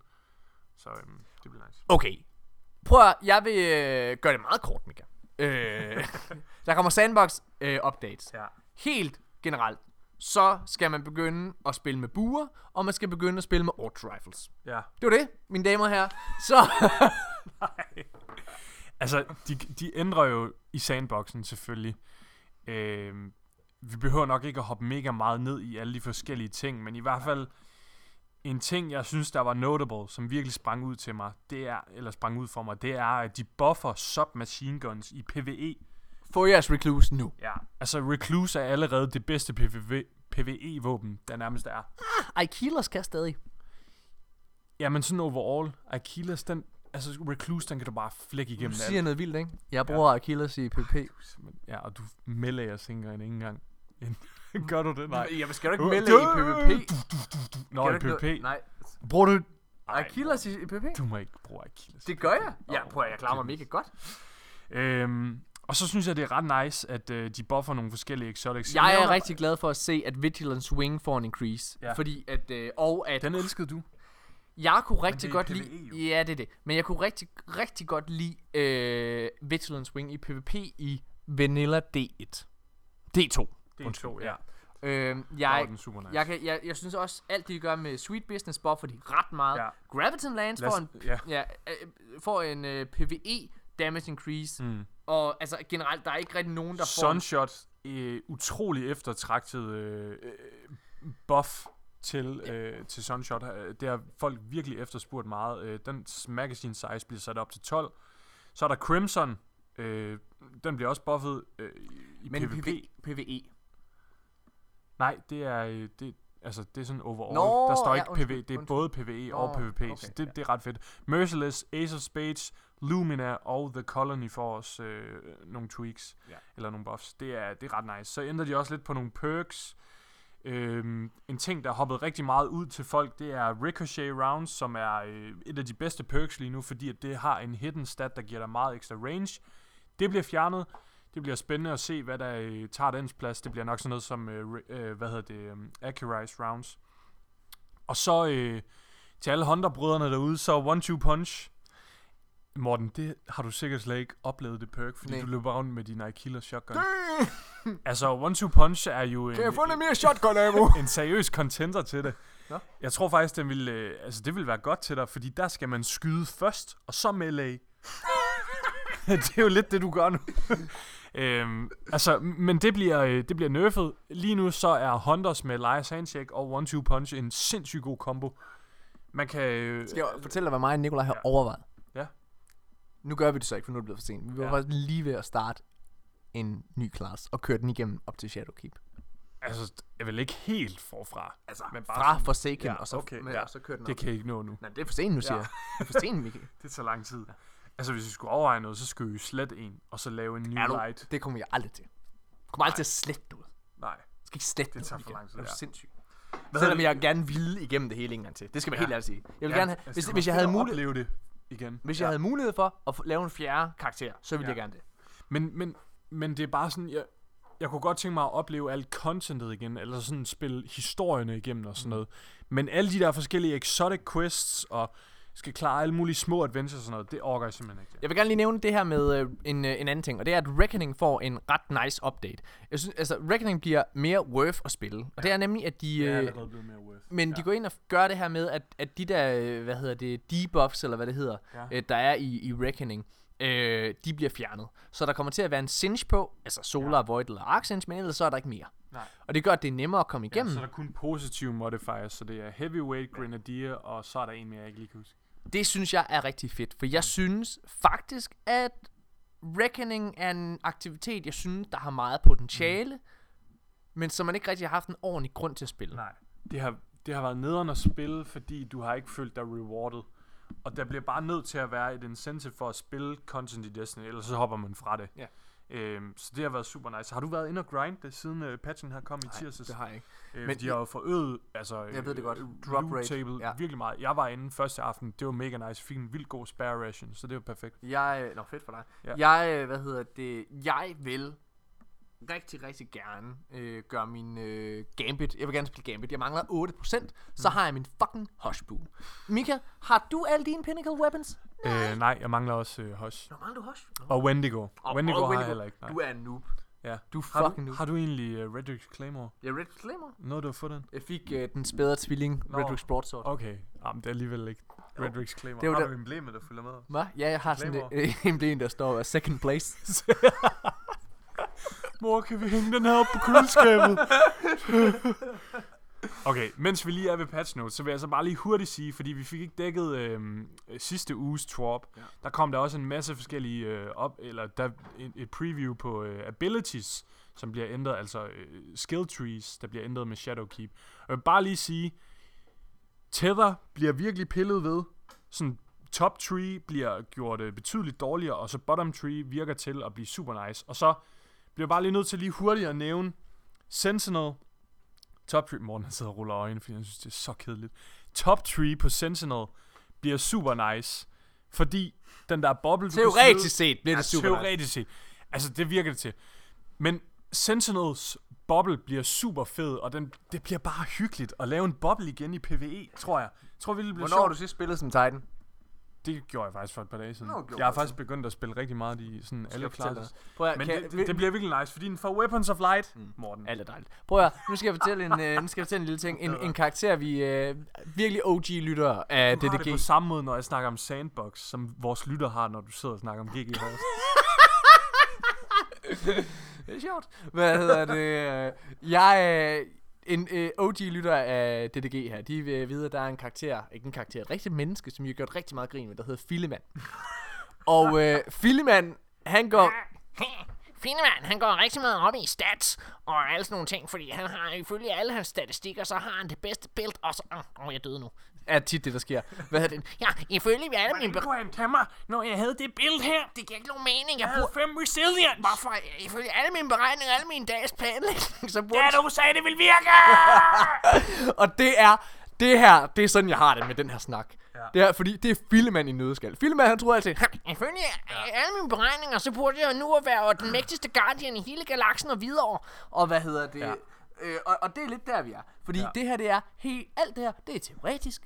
Så øhm, det bliver nice. Okay. Prøv at, jeg vil øh, gøre det meget kort, Mika. Øh, der kommer sandbox øh, updates. Ja. Helt generelt, så skal man begynde at spille med buer, og man skal begynde at spille med auto rifles. Ja. Det var det, mine damer og herrer. Så, Altså, de, de ændrer jo i sandboxen selvfølgelig. Øhm, vi behøver nok ikke at hoppe mega meget ned i alle de forskellige ting, men i hvert fald en ting, jeg synes, der var notable, som virkelig sprang ud til mig, det er, eller sprang ud for mig, det er, at de buffer submachine guns i PvE. Få jeres recluse nu. Ja. Altså, Recluse er allerede det bedste PvV, PvE-våben, der nærmest er. Aikilas kan stadig. Jamen sådan overall, Achilles, den, altså Recluse, den kan du bare flække Du igennem siger noget vildt, ikke? Jeg bruger ja. Aikilas i PvP. Men- Ja, og du melder singer en ikke engang. En- Gør du det? Nej. Jamen, skal du ikke melde i PvP? Nå, Skal i du ikke PvP. Nej. Bruger du... Aikilas i, i PvP? Du må ikke bruge Achilles. Det gør jeg. Ja, prøv at jeg klarer mig mega godt. Øhm, og så synes jeg, det er ret nice, at øh, de buffer nogle forskellige exotics. Jeg er rigtig glad for at se, at Vigilance Wing får en increase. Ja. Fordi at, øh, og at Den elskede du. jeg kunne rigtig det godt PvE lide, jo. ja det er det, men jeg kunne rigtig, rigtig godt lide øh, Vigilance Wing i PvP i Vanilla D1. D2. Det er Undskyld, to, ja. Øh, Der jeg, nice. jeg, kan, jeg, jeg synes også, alt de gør med Sweet Business buffer de ret meget. Ja. Graviton Lands får en, ja. ja, øh, får en øh, PvE damage increase. Mm. Og altså generelt, der er ikke rigtig nogen, der får... en- Sunshot, øh, utrolig eftertragtet øh, øh, buff til, øh, til Sunshot. Øh, Det har folk virkelig efterspurgt meget. Øh, den magazine size bliver sat op til 12. Så er der Crimson. Øh, den bliver også buffet øh, i Men PvP. PvE. Nej, det er, det, altså, det er sådan overall. Nå, der står ja, ikke PvE, det er undskyld. både PvE og Nå, PvP, okay, så det, ja. det er ret fedt. Merciless, Ace of Spades, Lumina og The Colony får os øh, nogle tweaks, Ja. eller nogle buffs. Det er, det er ret nice. Så ændrer de også lidt på nogle perks. Øhm, en ting, der er hoppet rigtig meget ud til folk, det er Ricochet Rounds, som er øh, et af de bedste perks lige nu, fordi at det har en hidden stat, der giver dig meget ekstra range. Det bliver fjernet. Det bliver spændende at se, hvad der øh, tager dens plads. Det bliver nok sådan noget som, øh, øh, hvad hedder det, øh, Accurize Rounds. Og så øh, til alle Hunter-brødrene derude, så One-Two Punch. Morten, det har du sikkert slet ikke oplevet det perk, fordi Nej. du løber rundt med din Aikilas shotgun. altså, One-Two Punch er jo en, Kan jeg få noget mere shotgun ammo? en seriøs contender til det. Nå. Jeg tror faktisk, den vil, øh, altså, det vil være godt til dig, fordi der skal man skyde først, og så melee. det er jo lidt det, du gør nu. øhm, altså, men det bliver, øh, det bliver nerfed. Lige nu så er Hunters med Elias Handshake og One-Two Punch en sindssygt god combo. Man kan... Øh, Skal jeg fortælle dig, hvad mig og Nikolaj har Ja. overvejet? Ja. Nu gør vi det så ikke, for nu er det blevet for sent. Vi var Ja. faktisk lige ved at starte en ny klasse og køre den igennem op til Shadowkeep. altså, jeg vil ikke helt forfra. Altså, Men bare fra sådan- Forsaken, Ja, og, så, okay, med, ja. og så køre den Det op. kan jeg ikke nå nu. Nej, det er for sent nu, siger Ja. jeg. Det er for sent, Michael. Det tager lang tid. Altså, hvis vi skulle overveje noget, så skulle vi slet en, og så lave en new Er du, light. det kommer jeg aldrig til. Jeg kommer aldrig til at slette noget. Nej. Jeg skal ikke slette Det noget, tager for lang tid, Er du ja. sindssyg? Hvad Selvom jeg gerne ville igennem det hele en gang til. Det skal være Ja. helt ærligt sige. Jeg vil Ja, gerne have, altså, hvis, det hvis jeg havde mulighed, det igen. hvis jeg havde mulighed for at lave en fjerde karakter, så ville Ja. jeg gerne det. Men, men, men det er bare sådan, jeg, jeg kunne godt tænke mig at opleve alt contentet igen, eller sådan spille historierne igennem og sådan noget. Men alle de der forskellige exotic quests, og skal klare alle mulige små adventures og sådan noget, det orker jeg simpelthen ikke. Jeg vil gerne lige nævne det her med øh, en, øh, en anden ting, og det er, at Reckoning får en ret nice update. Jeg synes, altså, Reckoning bliver mere worth at spille, og det er nemlig, at de... Det er Øh, blevet mere worth. men de går ind og gør det her med, at, at de der, øh, hvad hedder det, debuffs, eller hvad det hedder, Ja. øh, der er i, i Reckoning, øh, de bliver fjernet. Så der kommer til at være en cinch på, altså Solar, Ja. Void eller Arc Cinch, men ellers så er der ikke mere. Nej. Og det gør, at det er nemmere at komme Ja, igennem. så er der kun positive modifiers, så det er Heavyweight Grenadier, og så er der en mere, jeg ikke lige kan huske. Det synes jeg er rigtig fedt, for jeg synes faktisk, at Reckoning er en aktivitet, jeg synes, der har meget potentiale, mm. men som man ikke rigtig har haft en ordentlig grund til at spille. Nej. Det har, det har været nederen at spille, fordi du har ikke følt dig rewarded. Og der bliver bare nødt til at være et incentive for at spille content i Destiny, ellers så hopper man fra det. Ja. Øhm, så det har været super nice. Har du været inde og grind det, siden uh, patchen her kom i tirsdags? det har jeg ikke. Øh, Men de har jo forøget altså, Jeg ved det godt. øh, Drop loot rate. table Ja. virkelig meget. Jeg var inde første aften, det var mega nice. Fik en vildt god spare ration, så det var perfekt. Jeg, nå fedt for dig. Ja. Jeg, øh, hvad hedder det, jeg vil rigtig, rigtig gerne øh, gøre min øh, Gambit. Jeg vil gerne spille Gambit. Jeg mangler 8%, så har jeg min fucking Hushbu. Mika, har du alle dine Pinnacle Weapons? Øh, nej, jeg mangler også øh, Hush. Nå, mangler du Hush? Nå. Og Wendigo. Og- Wendigo og har jeg heller ikke. Nej. Du er en noob. ja. Du er har, fucking du, noob. har du egentlig uh, Redrick Claymore? Jeg er Red Claymore. Noget, du har fået den? Jeg fik øh, den spædre tvilling, Nå. Redrick's Broadsword. Okay, Jamen, det er alligevel ikke Redrick's Claymore. Det er jo har der- du emblemet, der følger med? Hvad? Ja, jeg har sådan Claymore. et øh, emblem, der står uh, second place. Mor, kan vi hænge den her op på køleskabet? okay, mens vi lige er ved patch notes, så vil jeg så bare lige hurtigt sige, fordi vi fik ikke dækket øh, sidste uges trop. Ja. Ja. Der kom der også en masse forskellige øh, op, eller der et, et preview på øh, abilities, som bliver ændret, altså øh, skill trees, der bliver ændret med Shadowkeep. Og jeg vil bare lige sige, Tether bliver virkelig pillet ved. Sådan top tree bliver gjort øh, betydeligt dårligere, og så bottom tree virker til at blive super nice. Og så bliver jeg bare lige nødt til lige hurtigt at nævne Sentinel. Top tree, Morten han sidder og ruller øjnene, fordi han synes, det er så kedeligt. Top tree på Sentinel bliver super nice, fordi den der boble, Teoretisk set bliver det super nice. teoretisk set. Altså, det virker det til. Men Sentinels boble bliver super fed, og den, det bliver bare hyggeligt at lave en boble igen i PvE, tror jeg. Jeg tror det bliver Hvornår har sjovt. du sidst spillet som Titan? Det gjorde jeg faktisk for et par dage siden. Nå, jeg har du faktisk begyndt at spille rigtig meget i sådan alle. Prøv at, Men kan, det, det, det, bliver virkelig nice, fordi den får Weapons of Light, mm. Morten. Alt er dejligt. Prøv at, nu skal jeg fortælle en, øh, nu skal jeg fortælle en lille ting. En, en karakter, vi øh, virkelig OG-lytter af Du har det DDG. på samme måde, når jeg snakker om Sandbox, som vores lytter har, når du sidder og snakker om GG Horse. Det er sjovt. Hvad hedder det? øh, Jeg er en øh, OG-lytter af DDG her. De vil vide, at der er en karakter, ikke en karakter, et rigtigt menneske, som jeg har gjort rigtig meget grin med, der hedder Fillemand. Og øh, Fillemand, han går... Finemand, han går rigtig meget op i stats og alle sådan nogle ting, fordi han har ifølge alle hans statistikker, så har han det bedste build, og så... Åh, oh, jeg døde nu. Er tit det, der sker. Hvad hedder det? Ja, ifølge alle mine... kunne han tage mig, når jeg havde det billede her? Det giver ikke nogen mening, jeg Jeg havde burde... fem resilience. Hvorfor? Ifølge alle mine beregninger, alle mine dages planlægning, så burde... Ja, du sagde, det ville virke! Og det er... Det her, det er sådan, jeg har det med den her snak. Ja. Det er, fordi det er Fillemand i nødskal. Fillemand, han tror altid, Ifølge alle mine beregninger, så burde jeg nu at være den mægtigste guardian i hele galaksen og videre. Og hvad hedder det? Ja. Ja. Øh, og, og det er lidt der, vi er. Fordi ja. Ja. det her, det er helt... Alt det her, det er teoretisk.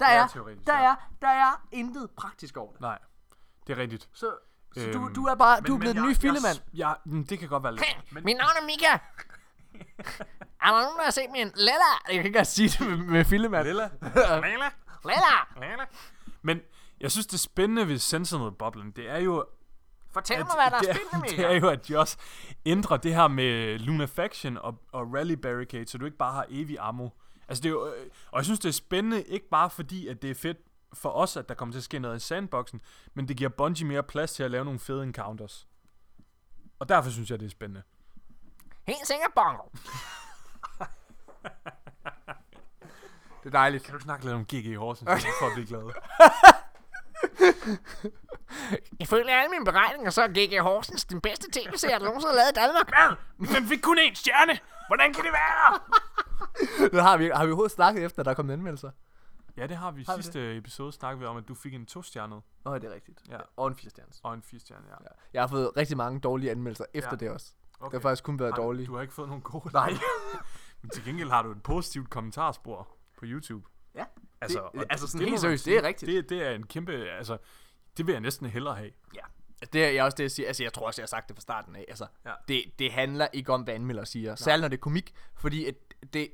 Der det er, teoretisk, der, ja. er, der er intet praktisk over det. Nej, det er rigtigt. Så, så du, Øhm, du er bare... men- du er men blevet den nye Fillemand. Ja, mm, det kan godt være lidt. Hey, Men, mit navn er Mika. er der nogen, der har set min Lella? Jeg kan ikke engang sige det med, med Fillemand. Lilla. Lala, Lella! Lala. Men jeg synes, det spændende ved Sentinel-boblen, det er jo, Fortæl at, mig, hvad der er det, spændende, det Mika. er jo, at de også ændrer det her med Lunafaction og, og Rally Barricade, så du ikke bare har evig ammo. Altså det er jo, øh, og jeg synes, det er spændende, ikke bare fordi, at det er fedt for os, at der kommer til at ske noget i sandboxen, men det giver Bungie mere plads til at lave nogle fede encounters. Og derfor synes jeg, det er spændende. Helt sikkert, Bongo. Det er dejligt. Kan du snakke lidt om GG Horsens, for at blive glad? Ifølge alle mine beregninger, så er G.G. Horsens den bedste tv-serie, der nogensinde er lavet i Danmark. Den fik kun én stjerne. Hvordan kan det være? Det har vi, har vi overhovedet snakket efter, der er kommet anmeldelser? Ja, det har vi. Har vi Sidste episode snakkede vi om, at du fik en to-stjernet Nå, det er rigtigt. Ja. Og en 4 stjernes. og en fire-stjernet, ja. Ja. Jeg har fået rigtig mange dårlige anmeldelser efter Ja. det også. Okay. Det har faktisk kun været dårlige. Du har ikke fået nogen gode. Nej. Men til gengæld har du et positivt kommentarspor på YouTube. Ja. Altså, Det- altså sådan må helt seriøst, det er rigtigt. Det, det er en kæmpe, altså, det vil jeg næsten hellere have. Ja. Det er også det, jeg siger. Altså, jeg tror også, jeg har sagt det fra starten af. Altså, Ja. det, det handler ikke om, hvad anmelder siger. Særligt når det er komik. Fordi at det,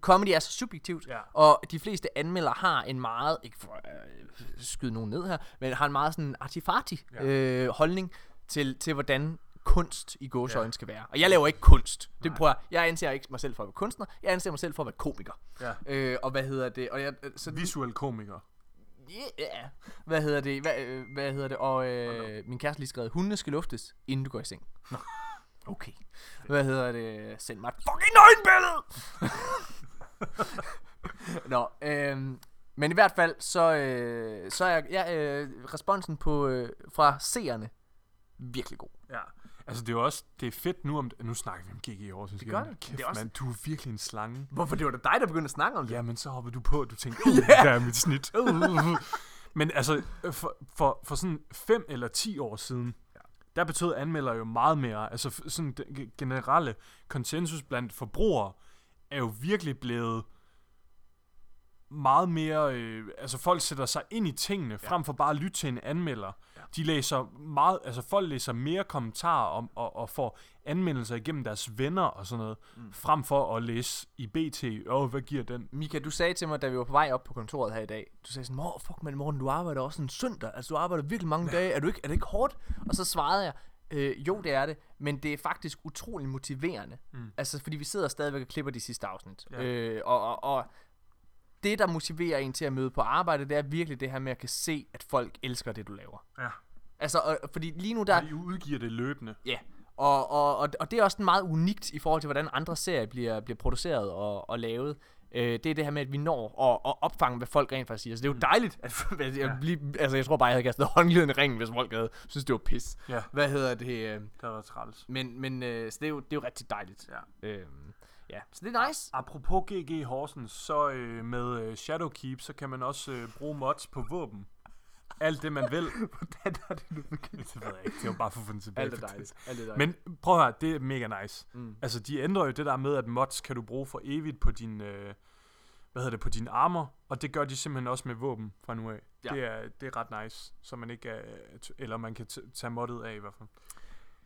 comedy er så subjektivt. Ja. Og de fleste anmeldere har en meget, ikke for øh, skyde nogen ned her, men har en meget sådan artifarti Ja. øh, holdning til, til, hvordan kunst i gåsøjne ja. skal være. Og jeg laver ikke kunst. Det Nej. prøver jeg. Jeg anser ikke mig selv for at være kunstner. Jeg anser mig selv for at være komiker. Ja. Øh, og hvad hedder det? Og jeg, øh, så Visuel komiker. Yeah. Hvad hedder det? Hvad, øh, hvad hedder det? Og øh, min kæreste lige skrevet, hundene skal luftes, inden du går i seng. Nå. Okay. Hvad hedder det? Send mig et fucking nøgenbillede! Nå, øh, men i hvert fald, så, øh, så er ja, øh, responsen på, øh, fra seerne virkelig god. Ja. Altså, det er jo også, det er fedt nu om, nu snakker vi om GG Horsens. Det gør det. Kæft, Det er også- mand, du er virkelig en slange. Hvorfor? Det var da dig, der begyndte at snakke om det. Ja, men så hopper du på, og du tænker, uh, Ja. der er mit snit. Men altså, for, for, for sådan 5 eller 10 år siden, der betød anmelder jo meget mere. Altså sådan den ge- generelle konsensus blandt forbrugere er jo virkelig blevet meget mere, øh, altså folk sætter sig ind i tingene, ja. frem for bare at lytte til en anmelder. Ja. De læser meget, altså folk læser mere kommentarer om, og, og får anmeldelser igennem deres venner og sådan noget, mm. frem for at læse i BT, åh, oh, hvad giver den? Mika, du sagde til mig, da vi var på vej op på kontoret her i dag, du sagde sådan, Mor, fuck man, morgen, du arbejder også en søndag, altså du arbejder virkelig mange dage, er, du ikke, er det ikke hårdt? Og så svarede jeg, øh, jo det er det, men det er faktisk utrolig motiverende. Mm. Altså fordi vi sidder stadigvæk og klipper de sidste afsnit. Ja. Øh, og, og, og det, der motiverer en til at møde på arbejde, det er virkelig det her med at kan se, at folk elsker det, du laver. Ja. Altså, og, fordi lige nu der... Og de udgiver det løbende. Ja, og, og, og, og det er også meget unikt i forhold til, hvordan andre serier bliver, bliver produceret og, og lavet. Øh, det er det her med, at vi når at, at opfange, hvad folk rent faktisk siger. Så det er jo dejligt. At, at jeg, blive, altså, jeg tror bare, jeg havde kastet håndgliden i ringen, hvis folk havde synes, det var pis. Ja. Hvad hedder det? Øh, Det været træls. men men øh, så det, er jo, det er jo rigtig dejligt. Ja. Øh, ja, så det er nice. Apropos GG Horsens, så øh, med øh, Shadowkeep, så kan man også øh, bruge mods på våben. Alt det, man vil. Hvordan er det nu det ved jeg ikke. Det var bare for at få den tilbage. Alt er dejligt. Alt er dejligt. Men prøv at høre, det er mega nice. Mm. Altså, de ændrer jo det der med, at mods kan du bruge for evigt på din, øh, hvad hedder det, på din armor, og det gør de simpelthen også med våben fra nu af. Ja. Det, er, det er ret nice, så man ikke er, eller man kan tage moddet af i hvert fald.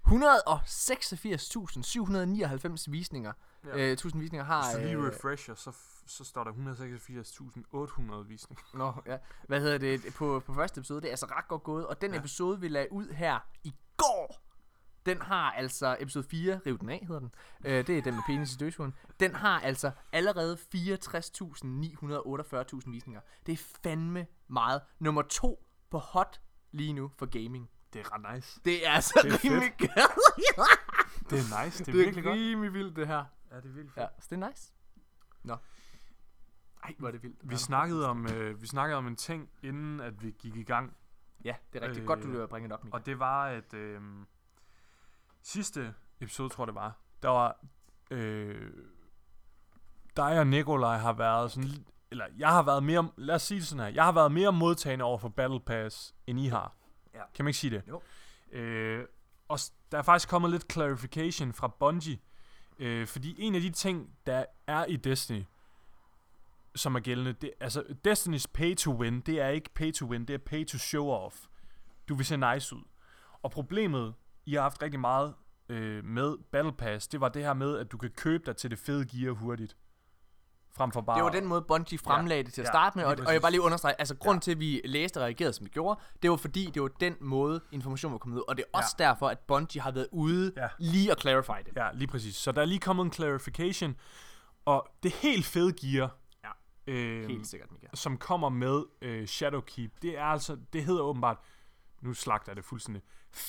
186.799 visninger. Ja. Øh, 1000 visninger har... Hvis du lige øh, refresher, så, så står der 186.800 visninger. Nå, ja. Hvad hedder det på, på første episode? Det er altså ret godt gået. Og den Ja. episode, vi lagde ud her i går, den har altså, episode 4, riv den af, hedder den. Øh, det er den med penis i støvsugeren. Den har altså allerede 64.948.000 visninger. Det er fandme meget. Nummer to på hot lige nu for gaming. Det er ret nice. Det er altså Det er rimelig godt. Det er nice, det er, det er virkelig godt. rimelig vildt, det her. Ja, det er virkelig Ja, så det er nice. Nå. Ej, hvor er det vildt. Vi snakkede om, øh, vi snakkede om en ting, inden at vi gik i gang, Ja, det er rigtig Øh, godt, du øh, bringer det op, Mika. og det var, at øh, sidste episode, tror jeg det var, der var, øh, dig og Nikolaj har været sådan, eller jeg har været mere, lad os sige det sådan her, jeg har været mere modtagende over for Battle Pass, end I har. Ja. Kan man ikke sige det? Jo. Øh, og der er faktisk kommet lidt clarification fra Bungie, øh, fordi en af de ting, der er i Destiny, som er gældende, det, altså Destiny's pay to win, det er ikke pay to win, det er pay to show off. Du vil se nice ud. Og problemet, I har haft rigtig meget øh, med Battle Pass, det var det her med, at du kan købe dig til det fede gear hurtigt. Frem for bare... Det var den måde, Bungie fremlagde det til at Ja, starte med, og, og jeg bare lige understrege, altså grund til, at vi læste og reagerede, som vi gjorde, det var fordi, det var den måde, information var kommet ud, og det er også derfor, at Bungie har været ude Ja. lige at clarify det. Ja, lige præcis. Så der er lige kommet en clarification, og det helt fede gear, Ja, øh, Helt sikkert, Mika. som kommer med øh, Shadowkeep, det er altså, det hedder åbenbart, nu slagter jeg det fuldstændig,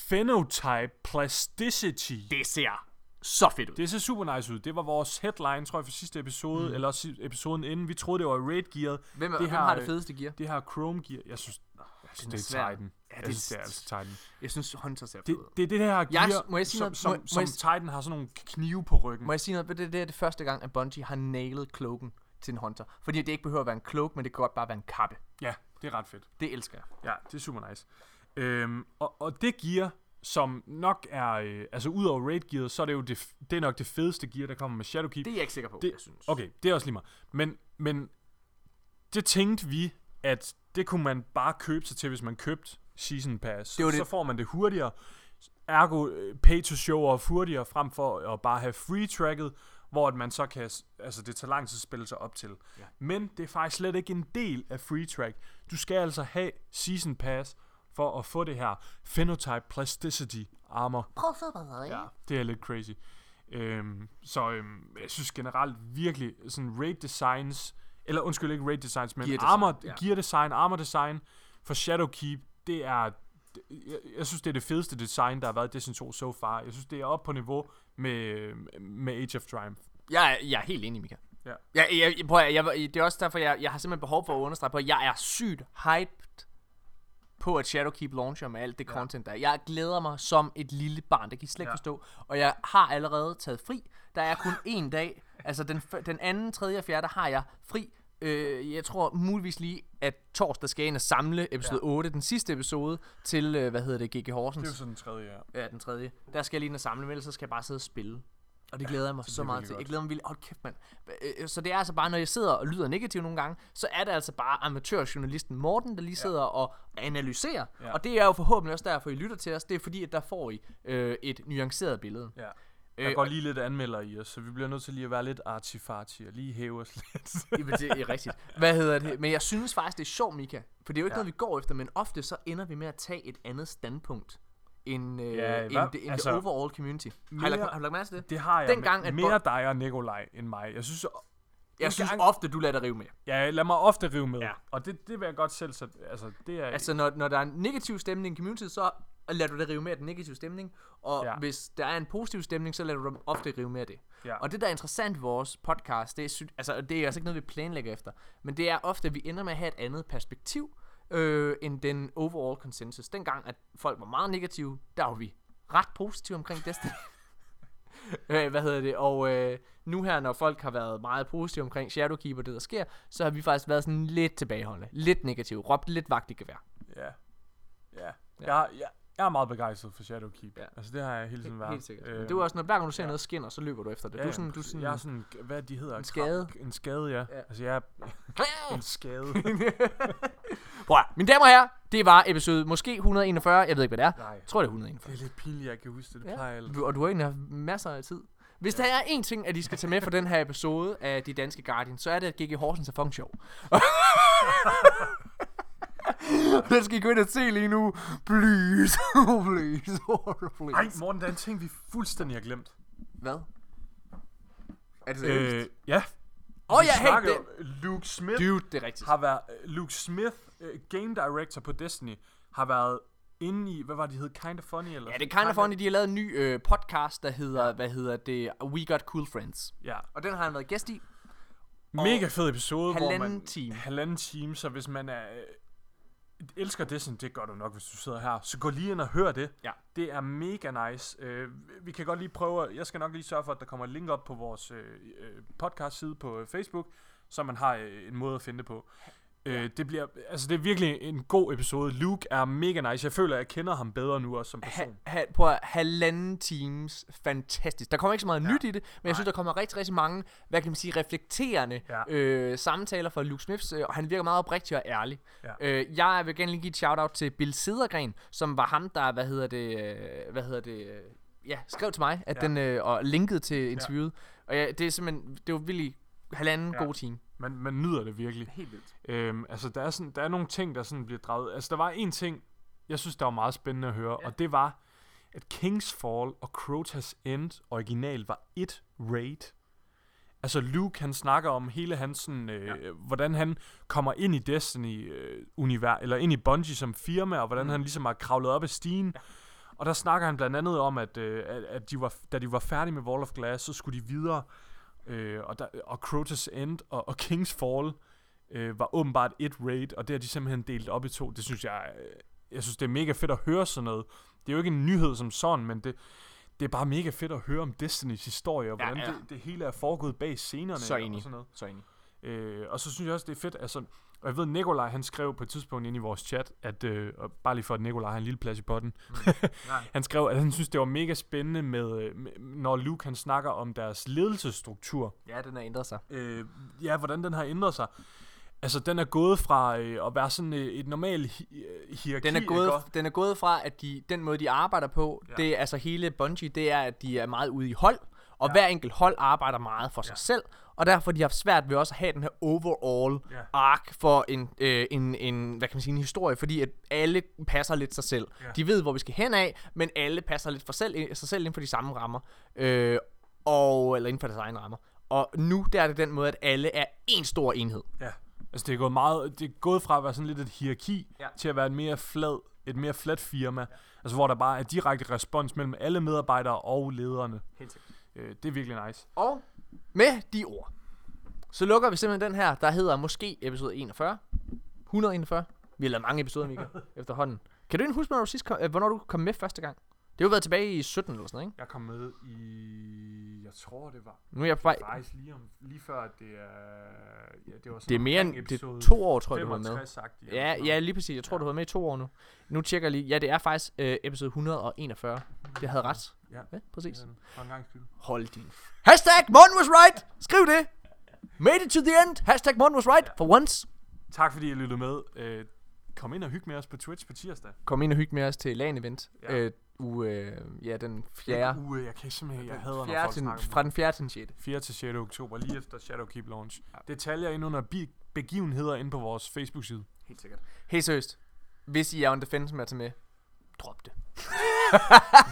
Phenotype Plasticity. Det ser så fedt ud. Det ser super nice ud. Det var vores headline, tror jeg, for sidste episode, mm. eller episoden inden. Vi troede, det var Raid Gearet. Hvem, det hvem har, har det fedeste gear? Det her Chrome Gear, jeg synes, jeg synes det er er. Titan. Ja, jeg det- synes, det er altså Titan. Jeg synes, Hunter ser Det, det er det her Jeg- gear, må jeg sige som, noget? som, Må- må som jeg- Titan har sådan nogle knive på ryggen. Må jeg sige noget? Det, det, det er det første gang, at Bungie har nailet cloaken til en Hunter. Fordi det ikke behøver at være en cloak, men det kan godt bare være en kappe. Ja, det er ret fedt. Det elsker jeg. Ja, det er super nice. Øhm, og, og det gear, som nok er, øh, altså ud over raid gearet, så er det jo det, det er nok det fedeste gear, der kommer med Shadowkeep. Det er jeg ikke sikker på, Det- jeg synes. Okay, det er også lige meget. Men, men det tænkte vi, at det kunne man bare købe sig til, hvis man købte Season Pass. Det var så det- får man det hurtigere. Ergo øh, pay to show off hurtigere, frem for at bare have free tracket, hvor at man så kan, altså det tager lang tid at spille sig op til. Ja. Men det er faktisk slet ikke en del af free track. Du skal altså have Season Pass for at få det her Phenotype Plasticity armor. Prøv at forberede Ja, det er lidt crazy. Øhm, så øhm, jeg synes generelt virkelig, sådan raid designs eller undskyld, ikke raid designs, men Gear gear design, armor, ja. gear design, armor design for Shadowkeep, det er, det- jeg, jeg synes, det er det fedeste design, der har været i Destiny 2 so far. Jeg synes, det er op på niveau med, med Age of Triumph. Jeg, er- jeg er helt enig, Mika. Ja. Jeg, jeg, jeg, prøv, at- jeg, det er også derfor, jeg, jeg har simpelthen behov for at understrege på, at jeg er sygt hyped på, at Shadowkeep launcher med alt det Ja. content der. er. Jeg glæder mig som et lille barn, det kan I slet ikke Ja. forstå. Og jeg har allerede taget fri. Der er kun én dag. Altså den, den anden, tredje og fjerde, har jeg fri. Øh, jeg tror muligvis lige, at torsdag skal jeg ind og samle episode ja. 8, den sidste episode, til, øh, hvad hedder det, GG Horsens. Det er jo sådan den tredje, ja. Ja, den tredje. Der skal jeg lige ind og samle, men ellers så skal jeg bare sidde og spille. Og det glæder jeg mig så meget til. Jeg godt. glæder mig vildt. Hold kæft, mand. Øh, Så det er altså bare, når jeg sidder og lyder negativt nogle gange, så er det altså bare amatørjournalisten Morten, der lige sidder og analyserer. Ja. Og det er jo forhåbentlig også derfor, I lytter til os. Det er fordi, at der får I øh, et nuanceret billede. ja. Øh, Der går lige lidt anmelder i os, så vi bliver nødt til lige at være lidt arty-farty og lige hæve os lidt. Jamen, det er rigtigt. Hvad hedder det? Men jeg synes faktisk, det er sjovt, Mika. For det er jo ikke Ja. noget, vi går efter, men ofte så ender vi med at tage et andet standpunkt end, øh, Ja, end, hvad- end altså, det overall community. Har mere- lagt, har du lagt mærke til det? Det har jeg Dengang, at mere dig og Nikolaj end mig. Jeg synes, Jeg synes gang- ofte, du lader dig rive med. ja, lad mig ofte rive med. Ja. Og det, det vil jeg godt selv sætte. Altså, det er... Altså, når, når der er en negativ stemning i community, så lader du det rive med af den negative stemning. Og ja. Hvis der er en positiv stemning, så lader du dem ofte rive med af det. Ja. Og det, der er interessant ved vores podcast, det er, altså, det er altså ikke noget, vi planlægger efter. Men det er ofte, at vi ender med at have et andet perspektiv, øh, end den overall consensus. Dengang, at folk var meget negative, der var vi ret positive omkring Destiny. øh, hvad hedder det? Og øh, nu her, når folk har været meget positive omkring Shadowkeep og det, der sker, så har vi faktisk været sådan lidt tilbageholdende. Lidt negative. Råbt lidt vagt i gevær. Ja. Ja. Ja. Jeg, jeg, jeg er meget begejstret for Shadowkeep. Ja. Ja. Altså, det har jeg hele tiden været. Helt sikkert. Øhm, det er også, når hver gang du ser ja. noget skinner, så løber du efter det. Ja, du er sådan, du er sådan, Jeg er sådan, hvad de hedder? En skade. Kram- En skade, ja. Ja. ja. Altså, jeg er en skade. Prøv at, mine damer og herrer, det var episode måske 141, jeg ved ikke, hvad det er. Nej. Jeg tror, det er 141. Det er lidt pinligt, jeg kan huske det. Det Ja. plejer Og du har egentlig haft masser af tid. Hvis der er en ting, at de skal tage med for den her episode af De Danske Guardian, så er det, at GG Horsens er show. den skal I gå ind og se lige nu. Please, please, please. Ej, Morten, der er en ting, vi fuldstændig har glemt. Hvad? Er det Øh, ja. Åh Vi ja, hey, det- jo- Luke Smith Dude, det er rigtigt. har været... øh, Luke Smith, uh, game director på Destiny, har været inde i... Hvad var det, de hed? Kinda Funny? Eller Ja, det er kind of funny, de har lavet en ny øh, podcast, der hedder, hvad hedder det, We Got Cool Friends. Ja. Og den har han været gæst i. Mega fed episode, hvor halvanden man... time. Halvanden time, så hvis man er... Elsker Destiny, det gør du nok, hvis du sidder her. Så gå lige ind og hør det. Ja. Det er mega nice. Øh, vi kan godt lige prøve... Jeg skal nok lige sørge for, at der kommer et link op på vores øh, øh, podcast side på øh, Facebook, så man har øh, en måde at finde det på. Øh, det bliver, altså det er virkelig en god episode. Luke er mega nice. Jeg føler, at jeg kender ham bedre nu også som Ha, person. ha, på halvanden times fantastisk. Der kommer ikke så meget ja. nyt i det, men jeg synes, der kommer rigtig, rigtig mange, hvad kan man sige, reflekterende ja. Ja. øh, samtaler fra Luke Smiths, øh, og han virker meget oprigtig og ærlig. Ja. Øh, jeg vil gerne lige give et shout-out til Bill Sedergren, som var ham, der, hvad hedder det, øh, hvad hedder det, øh, ja, skrev til mig, at ja. Ja. den, øh, og linkede til interviewet. Og ja, det er simpelthen, det var virkelig halvanden ja. Ja. god time. Man, man nyder det virkelig. Helt vildt. Øhm, altså, der er, sådan, der er nogle ting, der sådan bliver draget. Altså, der var en ting, jeg synes, der var meget spændende at høre, ja. og det var, at King's Fall og Crotas End original var et raid. Altså, Luke, han snakker om hele hans sådan, øh, ja. hvordan han kommer ind i Destiny øh, univers, eller ind i Bungie som firma, og hvordan mm. han ligesom har kravlet op ad stigen. Ja. Og der snakker han blandt andet om, at, øh, at, at de var, da de var færdige med Wall of Glass, så skulle de videre. Øh, og, der, og Crotus End og, og King's Fall øh, var åbenbart et raid, og det har de simpelthen delt op i to. Det synes jeg, øh, jeg synes det er mega fedt at høre sådan noget. Det er jo ikke en nyhed som sådan, men det, det er bare mega fedt at høre om Destinys historie, og Ja, hvordan ja. Det, det hele er foregået bag scenerne Så og enig. sådan noget. Så enig. Øh, og så synes jeg også, det er fedt, altså, og jeg ved, Nikolaj, han skrev på et tidspunkt ind i vores chat, at, øh, og bare lige for at Nikolaj har en lille plads i potten, Nej. han skrev, at han synes, det var mega spændende, med, øh, med, når Luke han snakker om deres ledelsesstruktur, Ja, den har ændret sig. øh, ja, hvordan den har ændret sig. Altså, den er gået fra øh, at være sådan øh, et normalt hi- øh, hierarki. Den er, gået, den er gået fra, at de, den måde, de arbejder på, ja. Ja. det er altså hele Bungie, det er, at de er meget ude i hold, og ja. Ja. hver enkelt hold arbejder meget for sig selv, og derfor har de haft svært ved også at have den her overall Ja. ark for en, øh, en, en, hvad kan man sige, en historie, fordi at alle passer lidt sig selv. Ja. De ved, hvor vi skal hen af, men alle passer lidt for selv, sig selv inden for de samme rammer, øh, og, eller inden for deres egne rammer. Og nu der er det den måde, at alle er en stor enhed. Ja. Altså det er gået meget, det er gået fra at være sådan lidt et hierarki, Ja. ja. til at være et mere flad, et mere fladt firma. Altså hvor der bare er direkte respons mellem alle medarbejdere og lederne. Helt sikkert. Øh, det er virkelig nice. Og med de ord, så lukker vi simpelthen den her, der hedder måske episode 41. 141. Vi har lavet mange episoder, Mika, efterhånden. Kan du egentlig huske, hvornår du, sidst kom, øh, hvornår du kom med første gang? Det har jo været tilbage i 17 eller sådan noget, ikke? Jeg kom med i, jeg tror det var Nu er jeg på vej. faktisk lige, om, lige før, at det er, ja, det var sådan Det er mere end det er to år, tror jeg, du var med. 65 sagt. Ja, ja, lige præcis. Jeg tror, du har været med i to år nu. Nu tjekker jeg lige. Ja, det er faktisk øh, episode 141. Det havde ret. Ja. Ja, præcis. For en gang skyld. Hold din... Hashtag Morten was right! Skriv det! Made it to the end! Hashtag Morten was right for once. Tak fordi I lyttede med. Øh, kom ind og hygge med os på Twitch på tirsdag. Kom ind og hygge med os til LAN event. Ja. Øh, u, øh, ja, den fjerde. Uh, jeg kan simpelthen, jeg hader, når folk snakker om fra den 4. til den 6. 4. til 6. oktober, lige efter Shadowkeep launch. Detaljer ind under bi- begivenheder inde på vores Facebook-side. Helt sikkert. Helt seriøst. Hvis I er on defense med at tage med, drop det.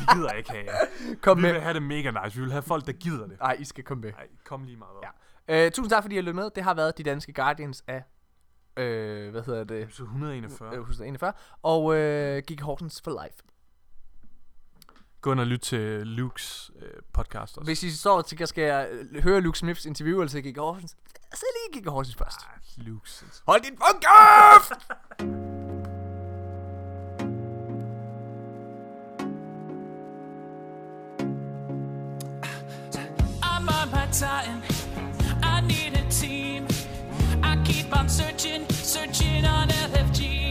Vi gider ikke have jer. Kom Vi med. vil have det mega nice. Vi vil have folk, der gider det. Nej, I skal komme med. Nej, kom lige meget op. Ja. Øh, tusind tak, fordi I har lyttet med. Det har været de danske Guardians af, øh, hvad hedder det? Episode 141. Øh, 141. Og øh, Gik Horsens for life. Gå ind og lyt til Lukes øh, podcast også. Hvis I står til, skal jeg øh, høre Luke Smiths interview, eller til Gik Horsens, så lige Gik Horsens først. Ah, Lukes. Hold din fucking kæft! I'm on my time. I need a team. I keep on searching, searching on LFG.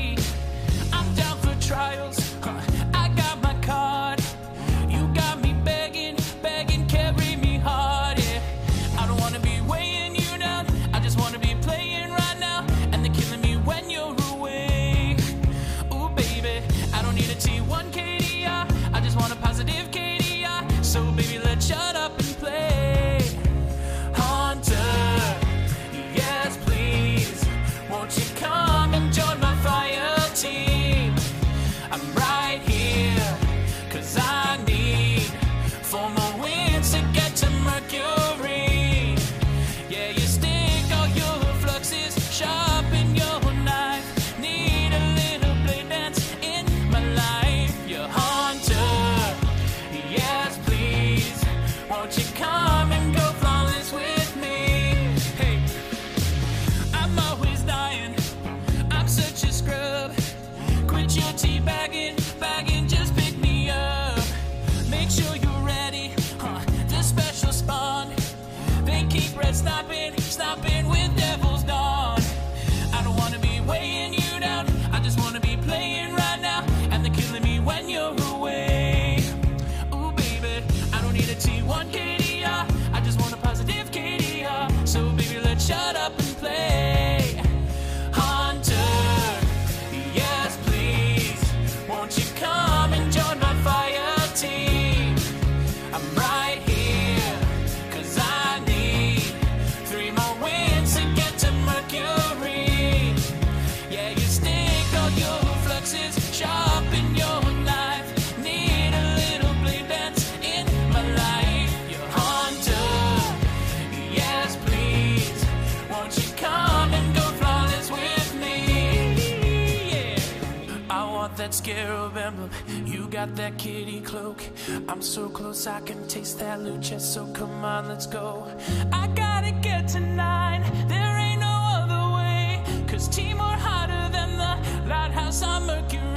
Scarab emblem. You got that kitty cloak. I'm so close, I can taste that lucha. So come on, let's go. I gotta get to nine. There ain't no other way. Cause team hotter than the lighthouse on Mercury.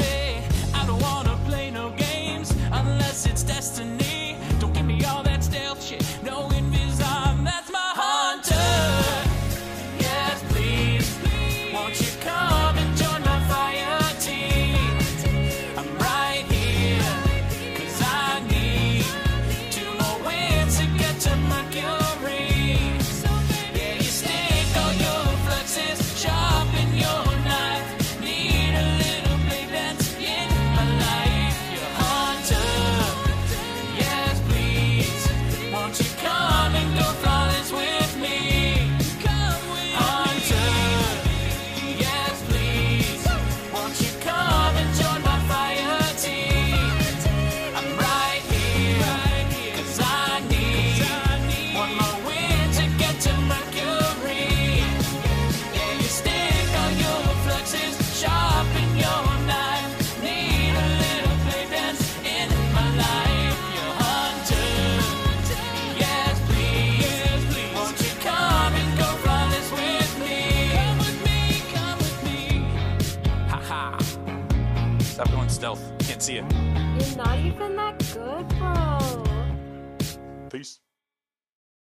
See it.